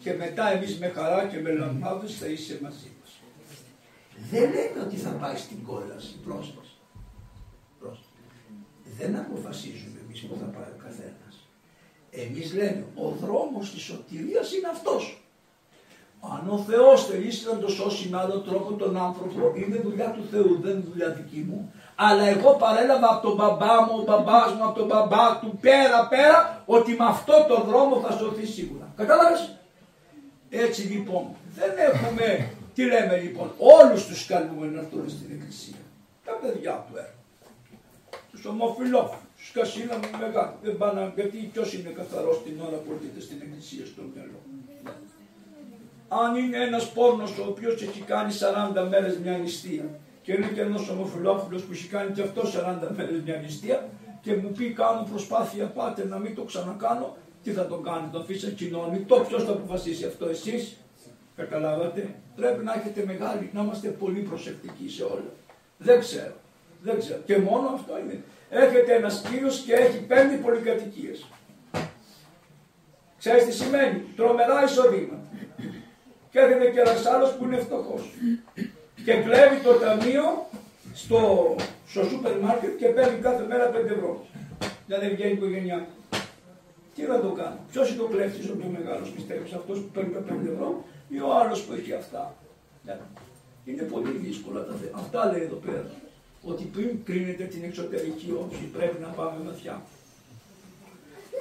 και μετά εμείς με χαρά και με λαμπάδες θα είσαι μαζί μας. Δεν λέμε ότι θα πάει στην κόλαση, πρόσεξε. Πρόσεξε. Δεν αποφασίζουμε εμείς που θα πάει ο καθένας. Εμείς λέμε, ο δρόμος της σωτηρίας είναι αυτός. Αν ο Θεός θελήσει να το σώσει με άλλο τρόπο τον άνθρωπο, είναι δουλειά του Θεού, δεν είναι δουλειά δική μου. Αλλά εγώ παρέλαβα από τον μπαμπά μου, ο μπαμπάς μου, από τον μπαμπά του, πέρα πέρα, ότι με αυτό το δρόμο θα σωθεί σίγουρα. Κατάλαβες; Έτσι λοιπόν, δεν έχουμε, τι λέμε λοιπόν, όλους τους καλούμε να έρθουν στην εκκλησία. Τα παιδιά του έργου. Τους ομοφυλόφιλους, τους κασίναμε μεγάλοι. Δεν πάνε, γιατί ποιος είναι καθαρός την ώρα που έρχεται στην εκκλησία στο μυαλό. Αν είναι ένας πόρνος ο οποίος έχει κάνει 40 μέρες μια νηστεία και είναι και ένας ομοφυλόφιλος που έχει κάνει και αυτός 40 μέρες μια νηστεία και μου πει κάνω προσπάθεια πάτε να μην το ξανακάνω, Τι θα τον κάνει, τον αφήσει το ποιος θα αποφασίσει αυτό εσείς. Καταλάβατε. Πρέπει να έχετε μεγάλη, να είμαστε πολύ προσεκτικοί σε όλα. Δεν ξέρω. Δεν ξέρω. Και μόνο αυτό είναι. Έχετε ένας κύριος και έχει πέντε πολυκατοικίες. Ξέρεις τι σημαίνει; Τρομερά εισοδήματα. Και έρχεται και ένας άλλος που είναι φτωχός. Και κλέβει το ταμείο στο, στο σούπερ μάρκετ και παίρνει κάθε μέρα 5 ευρώ. Δηλαδή βγαίνει η οικογένειά του. Τι να το κάνω; Ποιος είναι το κλέφτης ο πιο μεγάλος, πιστεύεις, αυτός που παίρνει τα 5 ευρώ ή ο άλλος που έχει αυτά; Είναι πολύ δύσκολα τα θέματα. Αυτά λέει εδώ πέρα. Ότι πριν κρίνετε την εξωτερική όψη πρέπει να πάμε βαθιά.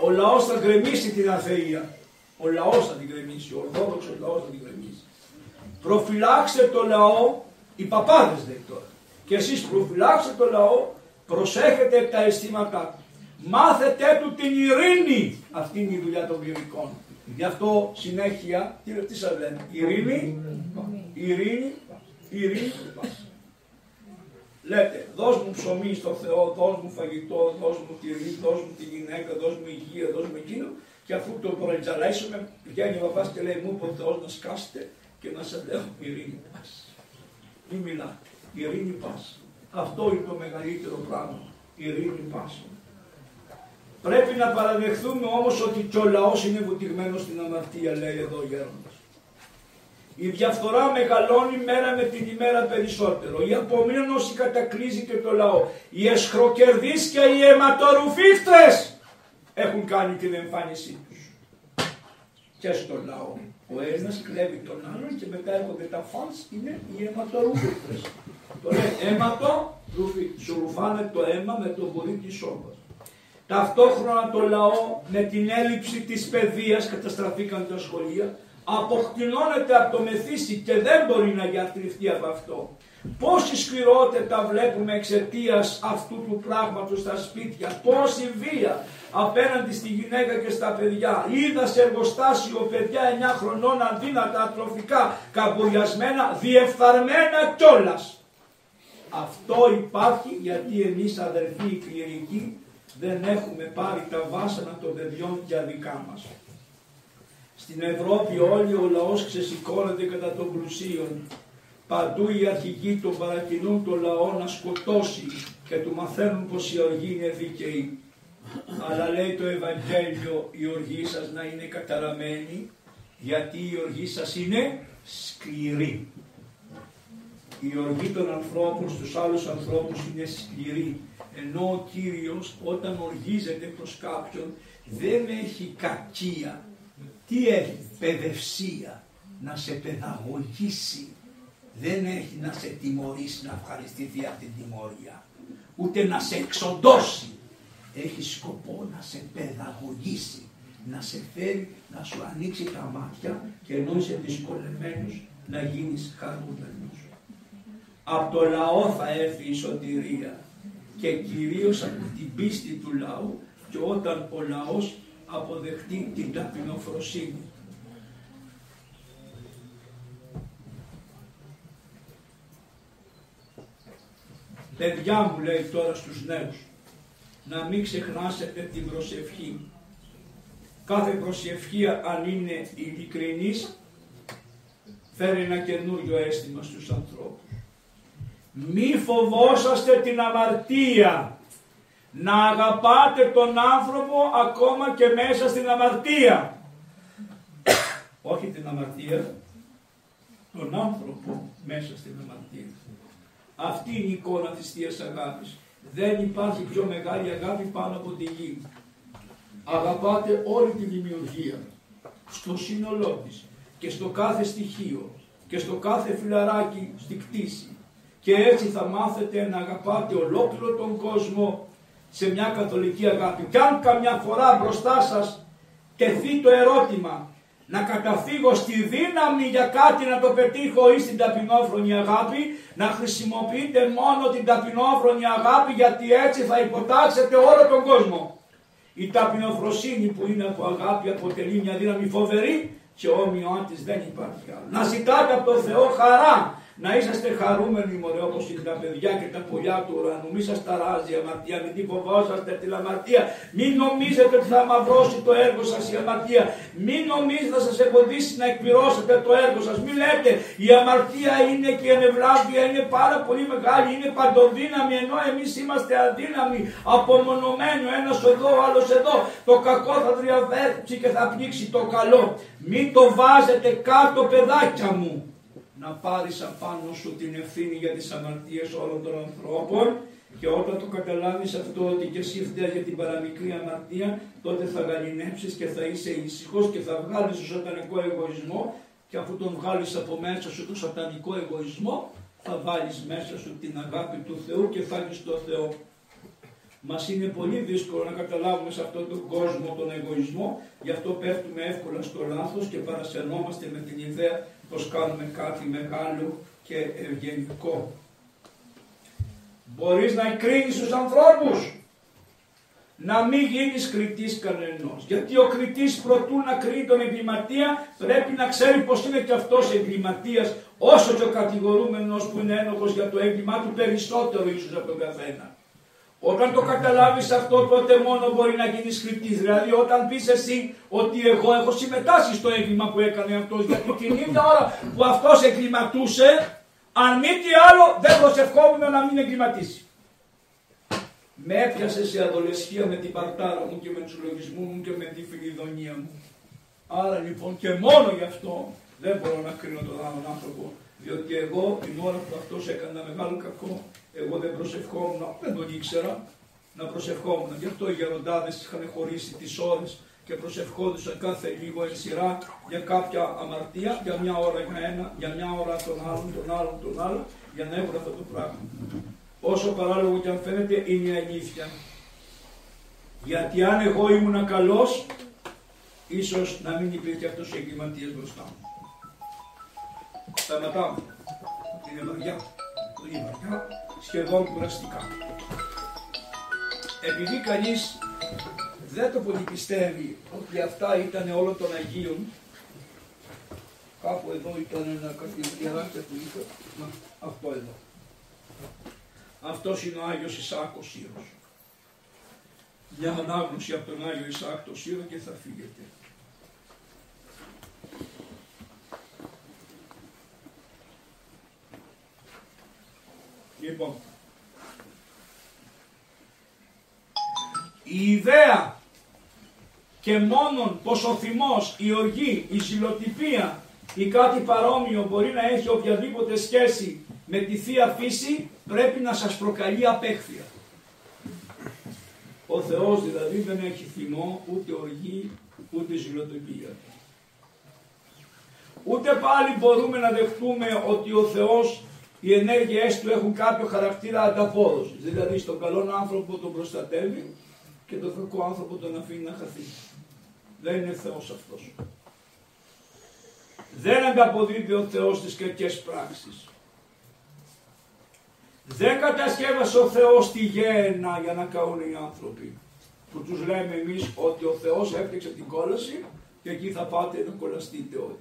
Ο λαός θα γκρεμίσει την αθεία. Ο λαός θα την γκρεμίσει. Ο Ορθόδοξος λαός θα την γκρεμίσει. Προφυλάξτε το λαό, οι παπάδες λέει τώρα. Και εσείς προφυλάξτε το λαό, προσέχετε τα αισθήματά του. Μάθετε του την ειρήνη. Αυτή είναι η δουλειά των κληρικών. Γι' αυτό συνέχεια, τι, τι σας λένε, ειρήνη, ειρήνη, ειρήνη. Λέτε, δώσ' μου ψωμί στο Θεό, δώσ' μου φαγητό, δώσ' μου τυρί, δώσ' μου τη γυναίκα, δώσ' μου υγεία, δώσ' μου εκείνο και αφού το προετζαλέσουμε, πηγαίνει ο παπάς και λέει μου είπε ο Θεός να σκάσετε και να σας λέω ειρήνη πας. Μη μιλάτε, ειρήνη πας. Αυτό είναι το μεγαλύτερο πράγμα, ειρήνη πας. Πρέπει να παραδεχθούμε όμως ότι και ο λαός είναι βουτυγμένος στην αμαρτία, λέει εδώ ο Γέροντας. Η διαφθορά μεγαλώνει μέρα με την ημέρα περισσότερο. Η απομείνωση κατακλείζει και το λαό. Οι εσχροκερδείς και οι αιματορουφίχτες έχουν κάνει την εμφάνισή τους. Και στο λαό. Ο Έλληνας κλέβει τον άλλον και μετά έρχονται τα φανς, είναι οι αιματορουφίχτες. Το λέει αίματο, σου ρουφάνε το αίμα με το βορεί της σώπας. Ταυτόχρονα το λαό με την έλλειψη της παιδείας καταστραφήκαν τα σχολεία, αποκτηνώνεται από το μεθύσι και δεν μπορεί να γιατρευτεί από αυτό. Πόση σκληρότητα βλέπουμε εξαιτίας αυτού του πράγματος στα σπίτια, πόση βία απέναντι στη γυναίκα και στα παιδιά. Είδα σε εργοστάσιο παιδιά 9 χρονών αδύνατα, ατροφικά, καμπουριασμένα, διεφθαρμένα κιόλας. Αυτό υπάρχει γιατί εμείς αδερφοί οι κληρικοί δεν έχουμε πάρει τα βάσανα των παιδιών για δικά μας. Στην Ευρώπη όλοι ο λαός ξεσηκώνεται κατά των πλουσίων. Παντού οι αρχικοί τον παρακινούν το λαό να σκοτώσει και του μαθαίνουν πως η οργή είναι δίκαιη. Αλλά λέει το Ευαγγέλιο η οργή σας να είναι καταραμένη γιατί η οργή σας είναι σκληρή. Η οργή των ανθρώπων στους άλλους ανθρώπους είναι σκληρή ενώ ο Κύριος όταν οργίζεται προς κάποιον δεν έχει κακία. Τι έχει, παιδευσία, να σε παιδαγωγήσει. Δεν έχει να σε τιμωρήσει, να ευχαριστηθεί από την τιμωρία. Ούτε να σε εξοντώσει. Έχει σκοπό να σε παιδαγωγήσει. Να σε φέρει, να σου ανοίξει τα μάτια και ενώ είσαι δυσκολεμένος να γίνεις χαρούμενος. Από το λαό θα έρθει η σωτηρία και κυρίως από την πίστη του λαού και όταν ο λαός αποδεχτεί την ταπεινοφροσύνη. Παιδιά μου λέει τώρα στους νέους, να μην ξεχνάσετε την προσευχή. Κάθε προσευχή αν είναι ειλικρινής φέρει ένα καινούριο αίσθημα στους ανθρώπους. Μη φοβόσαστε την αμαρτία. Να αγαπάτε τον άνθρωπο ακόμα και μέσα στην αμαρτία. Όχι την αμαρτία, τον άνθρωπο μέσα στην αμαρτία. Αυτή είναι η εικόνα της Θείας Αγάπης. Δεν υπάρχει πιο μεγάλη αγάπη πάνω από τη γη. Αγαπάτε όλη τη δημιουργία, στο σύνολό της και στο κάθε στοιχείο και στο κάθε φιλαράκι στη κτήση και έτσι θα μάθετε να αγαπάτε ολόκληρο τον κόσμο σε μια καθολική αγάπη. Και αν καμιά φορά μπροστά σας τεθεί το ερώτημα να καταφύγω στη δύναμη για κάτι να το πετύχω ή στην ταπεινόφρονη αγάπη, να χρησιμοποιείτε μόνο την ταπεινόφρονη αγάπη γιατί έτσι θα υποτάξετε όλο τον κόσμο. Η ταπεινοφροσύνη που είναι από αγάπη αποτελεί μια δύναμη φοβερή και όμοιό της δεν υπάρχει άλλο. Να ζητάτε από τον Θεό χαρά Να είσαστε χαρούμενοι μωρέ όπως είναι τα παιδιά και τα πουλιά του ουρανού. Μη σας ταράζει η αμαρτία, μην την φοβόσαστε την αμαρτία. Μην νομίζετε ότι θα μαυρώσει το έργο σας η αμαρτία. Μην νομίζετε θα σας εμποδίσει να εκπληρώσετε το έργο σας. Μην λέτε η αμαρτία είναι και η ανεβλάβεια είναι πάρα πολύ μεγάλη, είναι παντοδύναμη ενώ εμείς είμαστε αδύναμοι, απομονωμένοι, ένας εδώ, ο άλλος εδώ. Το κακό θα τριαβέρψει και θα πνίξει το καλό. Μην το βάζετε κάτω παιδάκια μου να πάρεις απάνω σου την ευθύνη για τις αμαρτίες όλων των ανθρώπων και όταν το καταλάβεις αυτό ότι και εσύ φταίει για την παραμικρή αμαρτία τότε θα γαλινέψεις και θα είσαι ήσυχος και θα βγάλεις το σατανικό εγωισμό και αφού τον βγάλεις από μέσα σου το σατανικό εγωισμό θα βάλεις μέσα σου την αγάπη του Θεού και θα έχεις το Θεό. Μας είναι πολύ δύσκολο να καταλάβουμε σε αυτόν τον κόσμο τον εγωισμό, γι' αυτό πέφτουμε εύκολα στο λάθος και παρασενόμαστε με την ιδέα πως κάνουμε κάτι μεγάλο και ευγενικό. Μπορείς να εκρίνεις τους ανθρώπους, να μην γίνεις κριτής κανενός. Γιατί ο κριτής προτού να κρίνει τον εγκληματία πρέπει να ξέρει πως είναι και αυτός εγκληματίας όσο και ο κατηγορούμενος που είναι ένοχος για το έγκλημά του περισσότερο ίσως από τον καθένα. Όταν το καταλάβεις αυτό τότε μόνο μπορεί να γίνεις κριτής. Δηλαδή όταν πεις εσύ ότι εγώ έχω συμμετάσχει στο έγκλημα που έκανε αυτός γιατί την ίδια ώρα που αυτός εγκληματούσε αν μη τι άλλο δεν προσευχόμουν να μην εγκληματίσει. Με έπιασε σε αδολεσχία με την παρτάρα μου και με τους λογισμούς μου και με τη φιλιδονία μου. Άρα λοιπόν και μόνο γι' αυτό δεν μπορώ να κρίνω τον άλλον άνθρωπο. Διότι εγώ την ώρα που αυτός έκανε μεγάλο κακό εγώ δεν προσευχόμουν, δεν τον ήξερα να προσευχόμουν. Γι' αυτό οι γεροντάδες είχαν χωρίσει τις ώρες και προσευχόντουσαν κάθε λίγο εν σειρά για κάποια αμαρτία, για μια ώρα για ένα, για μια ώρα τον άλλον, τον άλλον, τον άλλον, για να έχουν αυτό το πράγμα. Όσο παράλογο και αν φαίνεται είναι η αλήθεια. Γιατί αν εγώ ήμουν καλός, ίσως να μην υπήρχε αυτός ο εγκληματίας μπροστά μου. Σταματάω. Είναι βαριά. Είναι βαριά σχεδόν κουραστικά. Επειδή κανείς δεν το πολύ πιστεύει ότι αυτά ήταν όλο των Αγίων, κάπου εδώ ήταν ένα καθηγητιαράκι που είχα, αυτό εδώ. Αυτός είναι ο Άγιος Ισάκος Σύρος. Μια ανάγνωση από τον Άγιο Ισάκο Σύρο και θα φύγετε. Λοιπόν, η ιδέα και μόνον πως ο θυμός, η οργή, η ζηλοτυπία ή κάτι παρόμοιο μπορεί να έχει οποιαδήποτε σχέση με τη Θεία Φύση πρέπει να σας προκαλεί απέχθεια. Ο Θεός δηλαδή δεν έχει θυμό, ούτε οργή, ούτε ζηλοτυπία. Ούτε πάλι μπορούμε να δεχτούμε ότι ο Θεός οι ενέργειές του έχουν κάποιο χαρακτήρα ανταπόδοσης. Δηλαδή στον καλό άνθρωπο τον προστατεύει και τον κακό άνθρωπο τον αφήνει να χαθεί. Δεν είναι Θεός αυτός. Δεν ανταποδίδει ο Θεός στις κακές πράξεις. Δεν κατασκεύασε ο Θεός τη γέννα για να καούν οι άνθρωποι. Που τους λέμε εμείς ότι ο Θεός έφτιαξε την κόλαση και εκεί θα πάτε να κολλαστείτε όλοι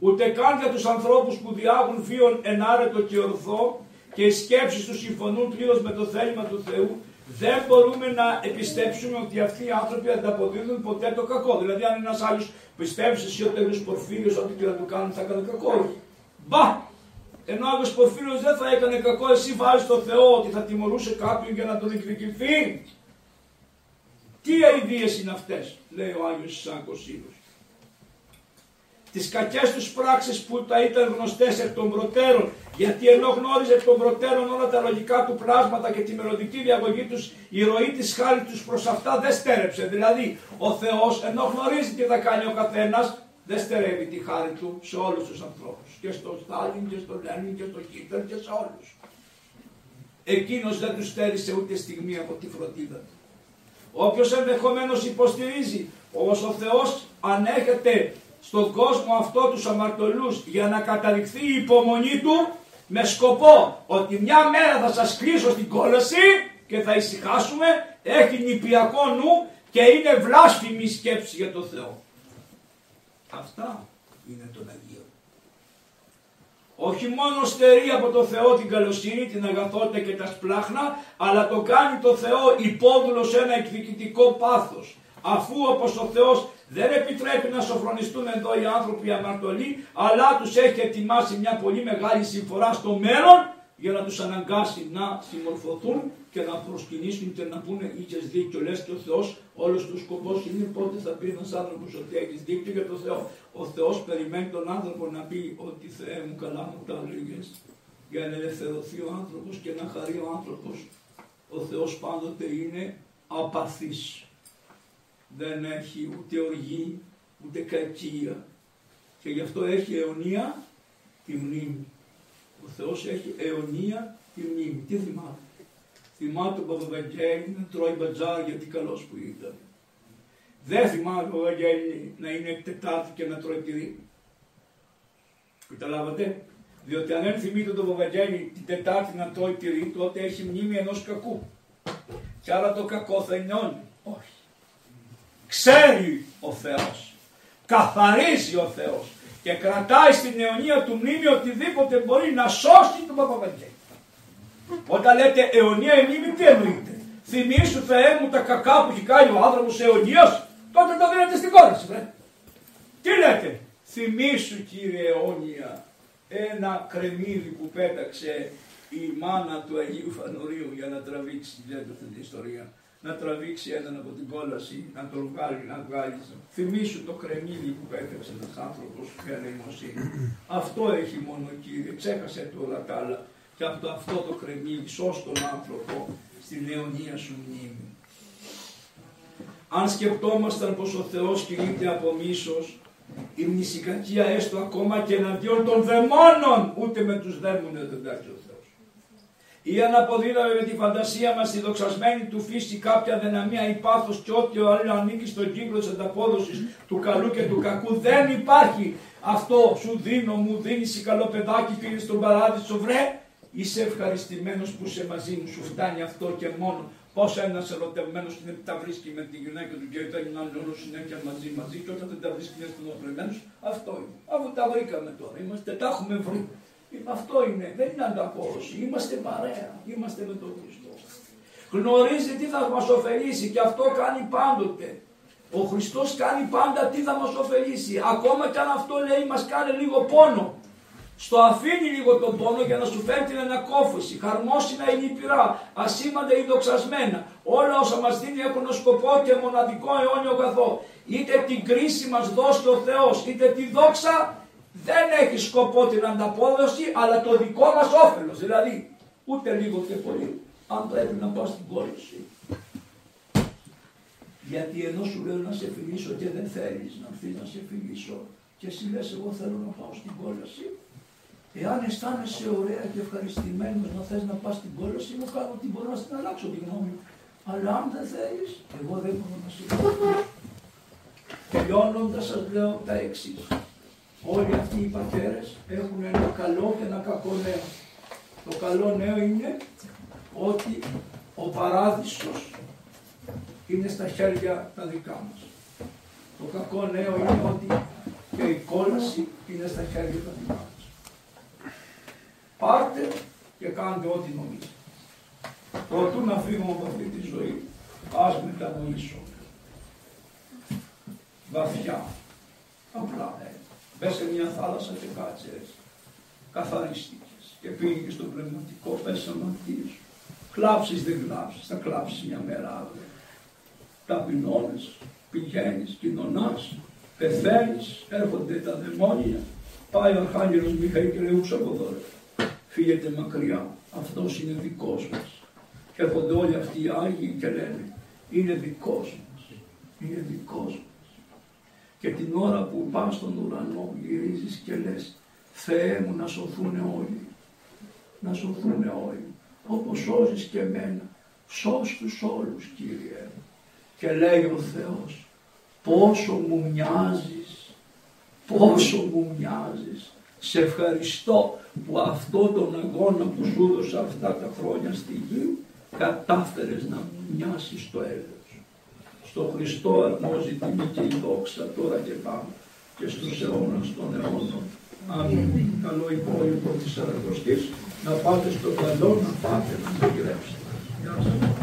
ούτε καν για τους ανθρώπους που διάγουν βίον ενάρετο και ορθό και οι σκέψεις τους συμφωνούν πλήρως με το θέλημα του Θεού, δεν μπορούμε να επιστέψουμε ότι αυτοί οι άνθρωποι ανταποδίδουν ποτέ το κακό. Δηλαδή, αν ένας άλλος πιστεύει εσύ ότι ο Πορφύριος, ό,τι και να του κάνουν, θα έκανε κακό. Μπα! Ενώ ο Άγιος Πορφύριος δεν θα έκανε κακό, εσύ βάζεις το Θεό ότι θα τιμωρούσε κάποιον για να τον εκδικηθεί. Τι αειδίες είναι αυτές, λέει ο Άγιος Ισάκος Ήρος τις κακές τους πράξεις που τα ήταν γνωστές εκ των προτέρων, γιατί ενώ γνώριζε εκ των προτέρων όλα τα λογικά του πλάσματα και τη μελλοντική διαγωγή τους, η ροή της χάρη τους προς αυτά δεν στέρεψε. Δηλαδή, ο Θεός ενώ γνωρίζει τι θα κάνει ο καθένας, δεν στερεύει τη χάρη του σε όλους τους ανθρώπους. Και στο Στάλιν και στο Λένιν και στο Χίτλερ και σε όλους. Εκείνος δεν τους στέρισε ούτε στιγμή από τη φροντίδα του. Όποιος ενδεχομένως υποστηρίζει όμως ο Θεός ανέχεται στον κόσμο αυτό τους αμαρτωλούς για να καταδειχθεί η υπομονή του με σκοπό ότι μια μέρα θα σας κλείσω στην κόλαση και θα ησυχάσουμε, έχει νηπιακό νου και είναι βλάσφημη σκέψη για το Θεό. Αυτά είναι τον Αγίο. Ο όχι μόνο στερεί από το Θεό την καλοσύνη, την αγαθότητα και τα σπλάχνα, αλλά το κάνει το Θεό υπόδουλο σε ένα εκδικητικό πάθος. Αφού όπως ο Θεός δεν επιτρέπει να σοφρονιστούν εδώ οι άνθρωποι αμαρτωλοί, αλλά τους έχει ετοιμάσει μια πολύ μεγάλη συμφορά στο μέλλον, για να τους αναγκάσει να συμμορφωθούν και να προσκυνήσουν και να πούνε είχες δίκιο, λες και ο Θεός όλος του σκοπός είναι πότε θα πει ένας άνθρωπος ότι έχεις δίκιο για τον Θεό. Ο Θεός περιμένει τον άνθρωπο να πει ότι Θεέ μου καλά μου τα λίγες για να ελευθερωθεί ο άνθρωπος και να χαρεί ο άνθρωπος. Ο Θεός πάντοτε είναι απαθής. Δεν έχει ούτε οργή, ούτε κακία. Και γι' αυτό έχει αιωνία τη μνήμη. Ο Θεός έχει αιωνία τη μνήμη. Τι θυμάται; Θυμάται ο Παπαβαγγέλη να τρώει μπατζάρ γιατί καλός που ήταν. Δεν θυμάται ο Παπαβαγγέλη να είναι Τετάρτη και να τρώει τυρί. Καταλάβατε; Διότι αν δεν θυμείτε τον Παπαβαγγέλη την Τετάρτη να τρώει τυρί, τότε έχει μνήμη ενός κακού. Και άρα το κακό θα είναι όλοι. Όχι. Ξέρει ο Θεός. Καθαρίζει ο Θεός και κρατάει στην αιωνία του μνήμη οτιδήποτε μπορεί να σώσει τον Παπαβαγγέλη. Όταν λέτε αιωνία η μνήμη τι εννοείται. Θυμήσου Θεέ μου τα κακά που έχει κάνει ο άνθρωπος αιωνίας, τότε το δίνετε στην κόραση βρε. Τι λέτε; Θυμήσου κύριε αιώνια ένα κρεμμύδι που πέταξε η μάνα του Αγίου Φανορίου για να τραβήξει, λέτε αυτή την ιστορία να τραβήξει έναν από την κόλαση, να τον βγάλει, να βγάλει. Θυμήσου το κρεμμύδι που πέτρεψε ένας άνθρωπος με νοημοσύνη. αυτό έχει μόνο κύριε, ξέχασε του όλα τα άλλα. Και από αυτό το κρεμμύδι σώσ τον άνθρωπο στην αιωνία σου μνήμη. Αν σκεπτόμασταν πως ο Θεός κινείται από μίσος, η μνησικακία έστω ακόμα και εναντίον των δαιμόνων, ούτε με τους δαίμονες δεν τα ή αν αποδίδαμε με τη φαντασία μας τη δοξασμένη του φύση κάποια δυναμία ή πάθος και ό,τι ο άλλος ανήκει στον κύκλο της ανταπόδοσης του καλού και του κακού δεν υπάρχει αυτό σου δίνω μου δίνεις η καλό παιδάκι πήρες στον παράδεισο βρε είσαι ευχαριστημένος που είσαι μαζί μου σου φτάνει αυτό και μόνο Πώς ένας ερωτευμένος είναι τα βρίσκει με τη γυναίκα του και θέλει να όλο συνέχεια μαζί μαζί, και όταν δεν τα βρίσκει είναι στενοχωρημένο, αυτό είναι. Αφού τα βρήκαμε τώρα, είμαστε, τα έχουμε βρει. Αυτό είναι, δεν είναι ανταπόδοση. Είμαστε παρέα, είμαστε με τον Χριστό. Γνωρίζει τι θα μας ωφελήσει και αυτό κάνει πάντοτε. Ο Χριστός κάνει πάντα τι θα μας ωφελήσει. Ακόμα και αν αυτό λέει μας κάνει λίγο πόνο. Στο αφήνει λίγο τον πόνο για να σου φέρει την ανακόφωση, χαρμόσυνα ή λυπηρά, ασήμαντα ή δοξασμένα. Όλα όσα μας δίνει έχουν σκοπό και μοναδικό αιώνιο καθό. Είτε την κρίση μας δώσει ο Θεός, είτε τη δόξα δεν έχει σκοπό την ανταπόδοση αλλά το δικό μας όφελος. Δηλαδή ούτε λίγο και πολύ αν πρέπει να πάω στην κόλαση. Γιατί ενώ σου λέω να σε φιλήσω και δεν θέλεις να έρθεις να σε φιλήσω και εσύ λες εγώ θέλω να πάω στην κόλαση Εάν αισθάνεσαι ωραία και ευχαριστημένο να θες να πας στην κόλαση, εγώ κάνω ότι μπορώ να στην αλλάξω τη γνώμη μου. Αλλά αν δεν θέλεις, εγώ δεν μπορώ να σε Τελειώνοντας σας λέω τα εξής. Όλοι αυτοί οι πατέρες έχουν ένα καλό και ένα κακό νέο. Το καλό νέο είναι ότι ο παράδεισος είναι στα χέρια τα δικά μας. Το κακό νέο είναι ότι και η κόλαση είναι στα χέρια τα δικά μας. Πάρτε και κάντε ό,τι νομίζετε. Προτού να φύγουμε από αυτή τη ζωή, ας μετανοήσω. Βαθιά. Απλά έτσι. Μπες σε μια θάλασσα και κάτσε έτσι. Καθαρίστηκες και πήγες στο πνευματικό, πες αμαρτίες σου. Κλάψεις δεν κλάψεις, θα κλάψεις μια μέρα αύριο. Ταπεινώνεις, πηγαίνεις, κοινωνάς, πεθαίνεις, έρχονται τα δαιμόνια. Πάει ο Αρχάγγελος Μιχαήλ και λέει από εδώ Φύγετε μακριά, αυτός είναι δικός μας. Και έρχονται όλοι αυτοί οι Άγιοι και λένε, είναι δικός μας, είναι δικός μας. Και την ώρα που πας στον ουρανό γυρίζεις και λες Θεέ μου να σωθούν όλοι, να σωθούν όλοι, όπως σώζεις και εμένα, σώσ' τους όλους Κύριε. Και λέει ο Θεός, πόσο μου μοιάζεις, πόσο μου μοιάζεις, σε ευχαριστώ που αυτό τον αγώνα που σου έδωσα αυτά τα χρόνια στη γη, κατάφερες να μου μοιάσεις στο έργο. Στο Χριστό αρμόζει τιμή και η δόξα τώρα και πάμε. και στους αιώνας των αιώνων. Αμήν. Καλό υπόλοιπο της Σαρακοστής να πάτε στο καλό, να πάτε να γυρέψετε. Γεια σας.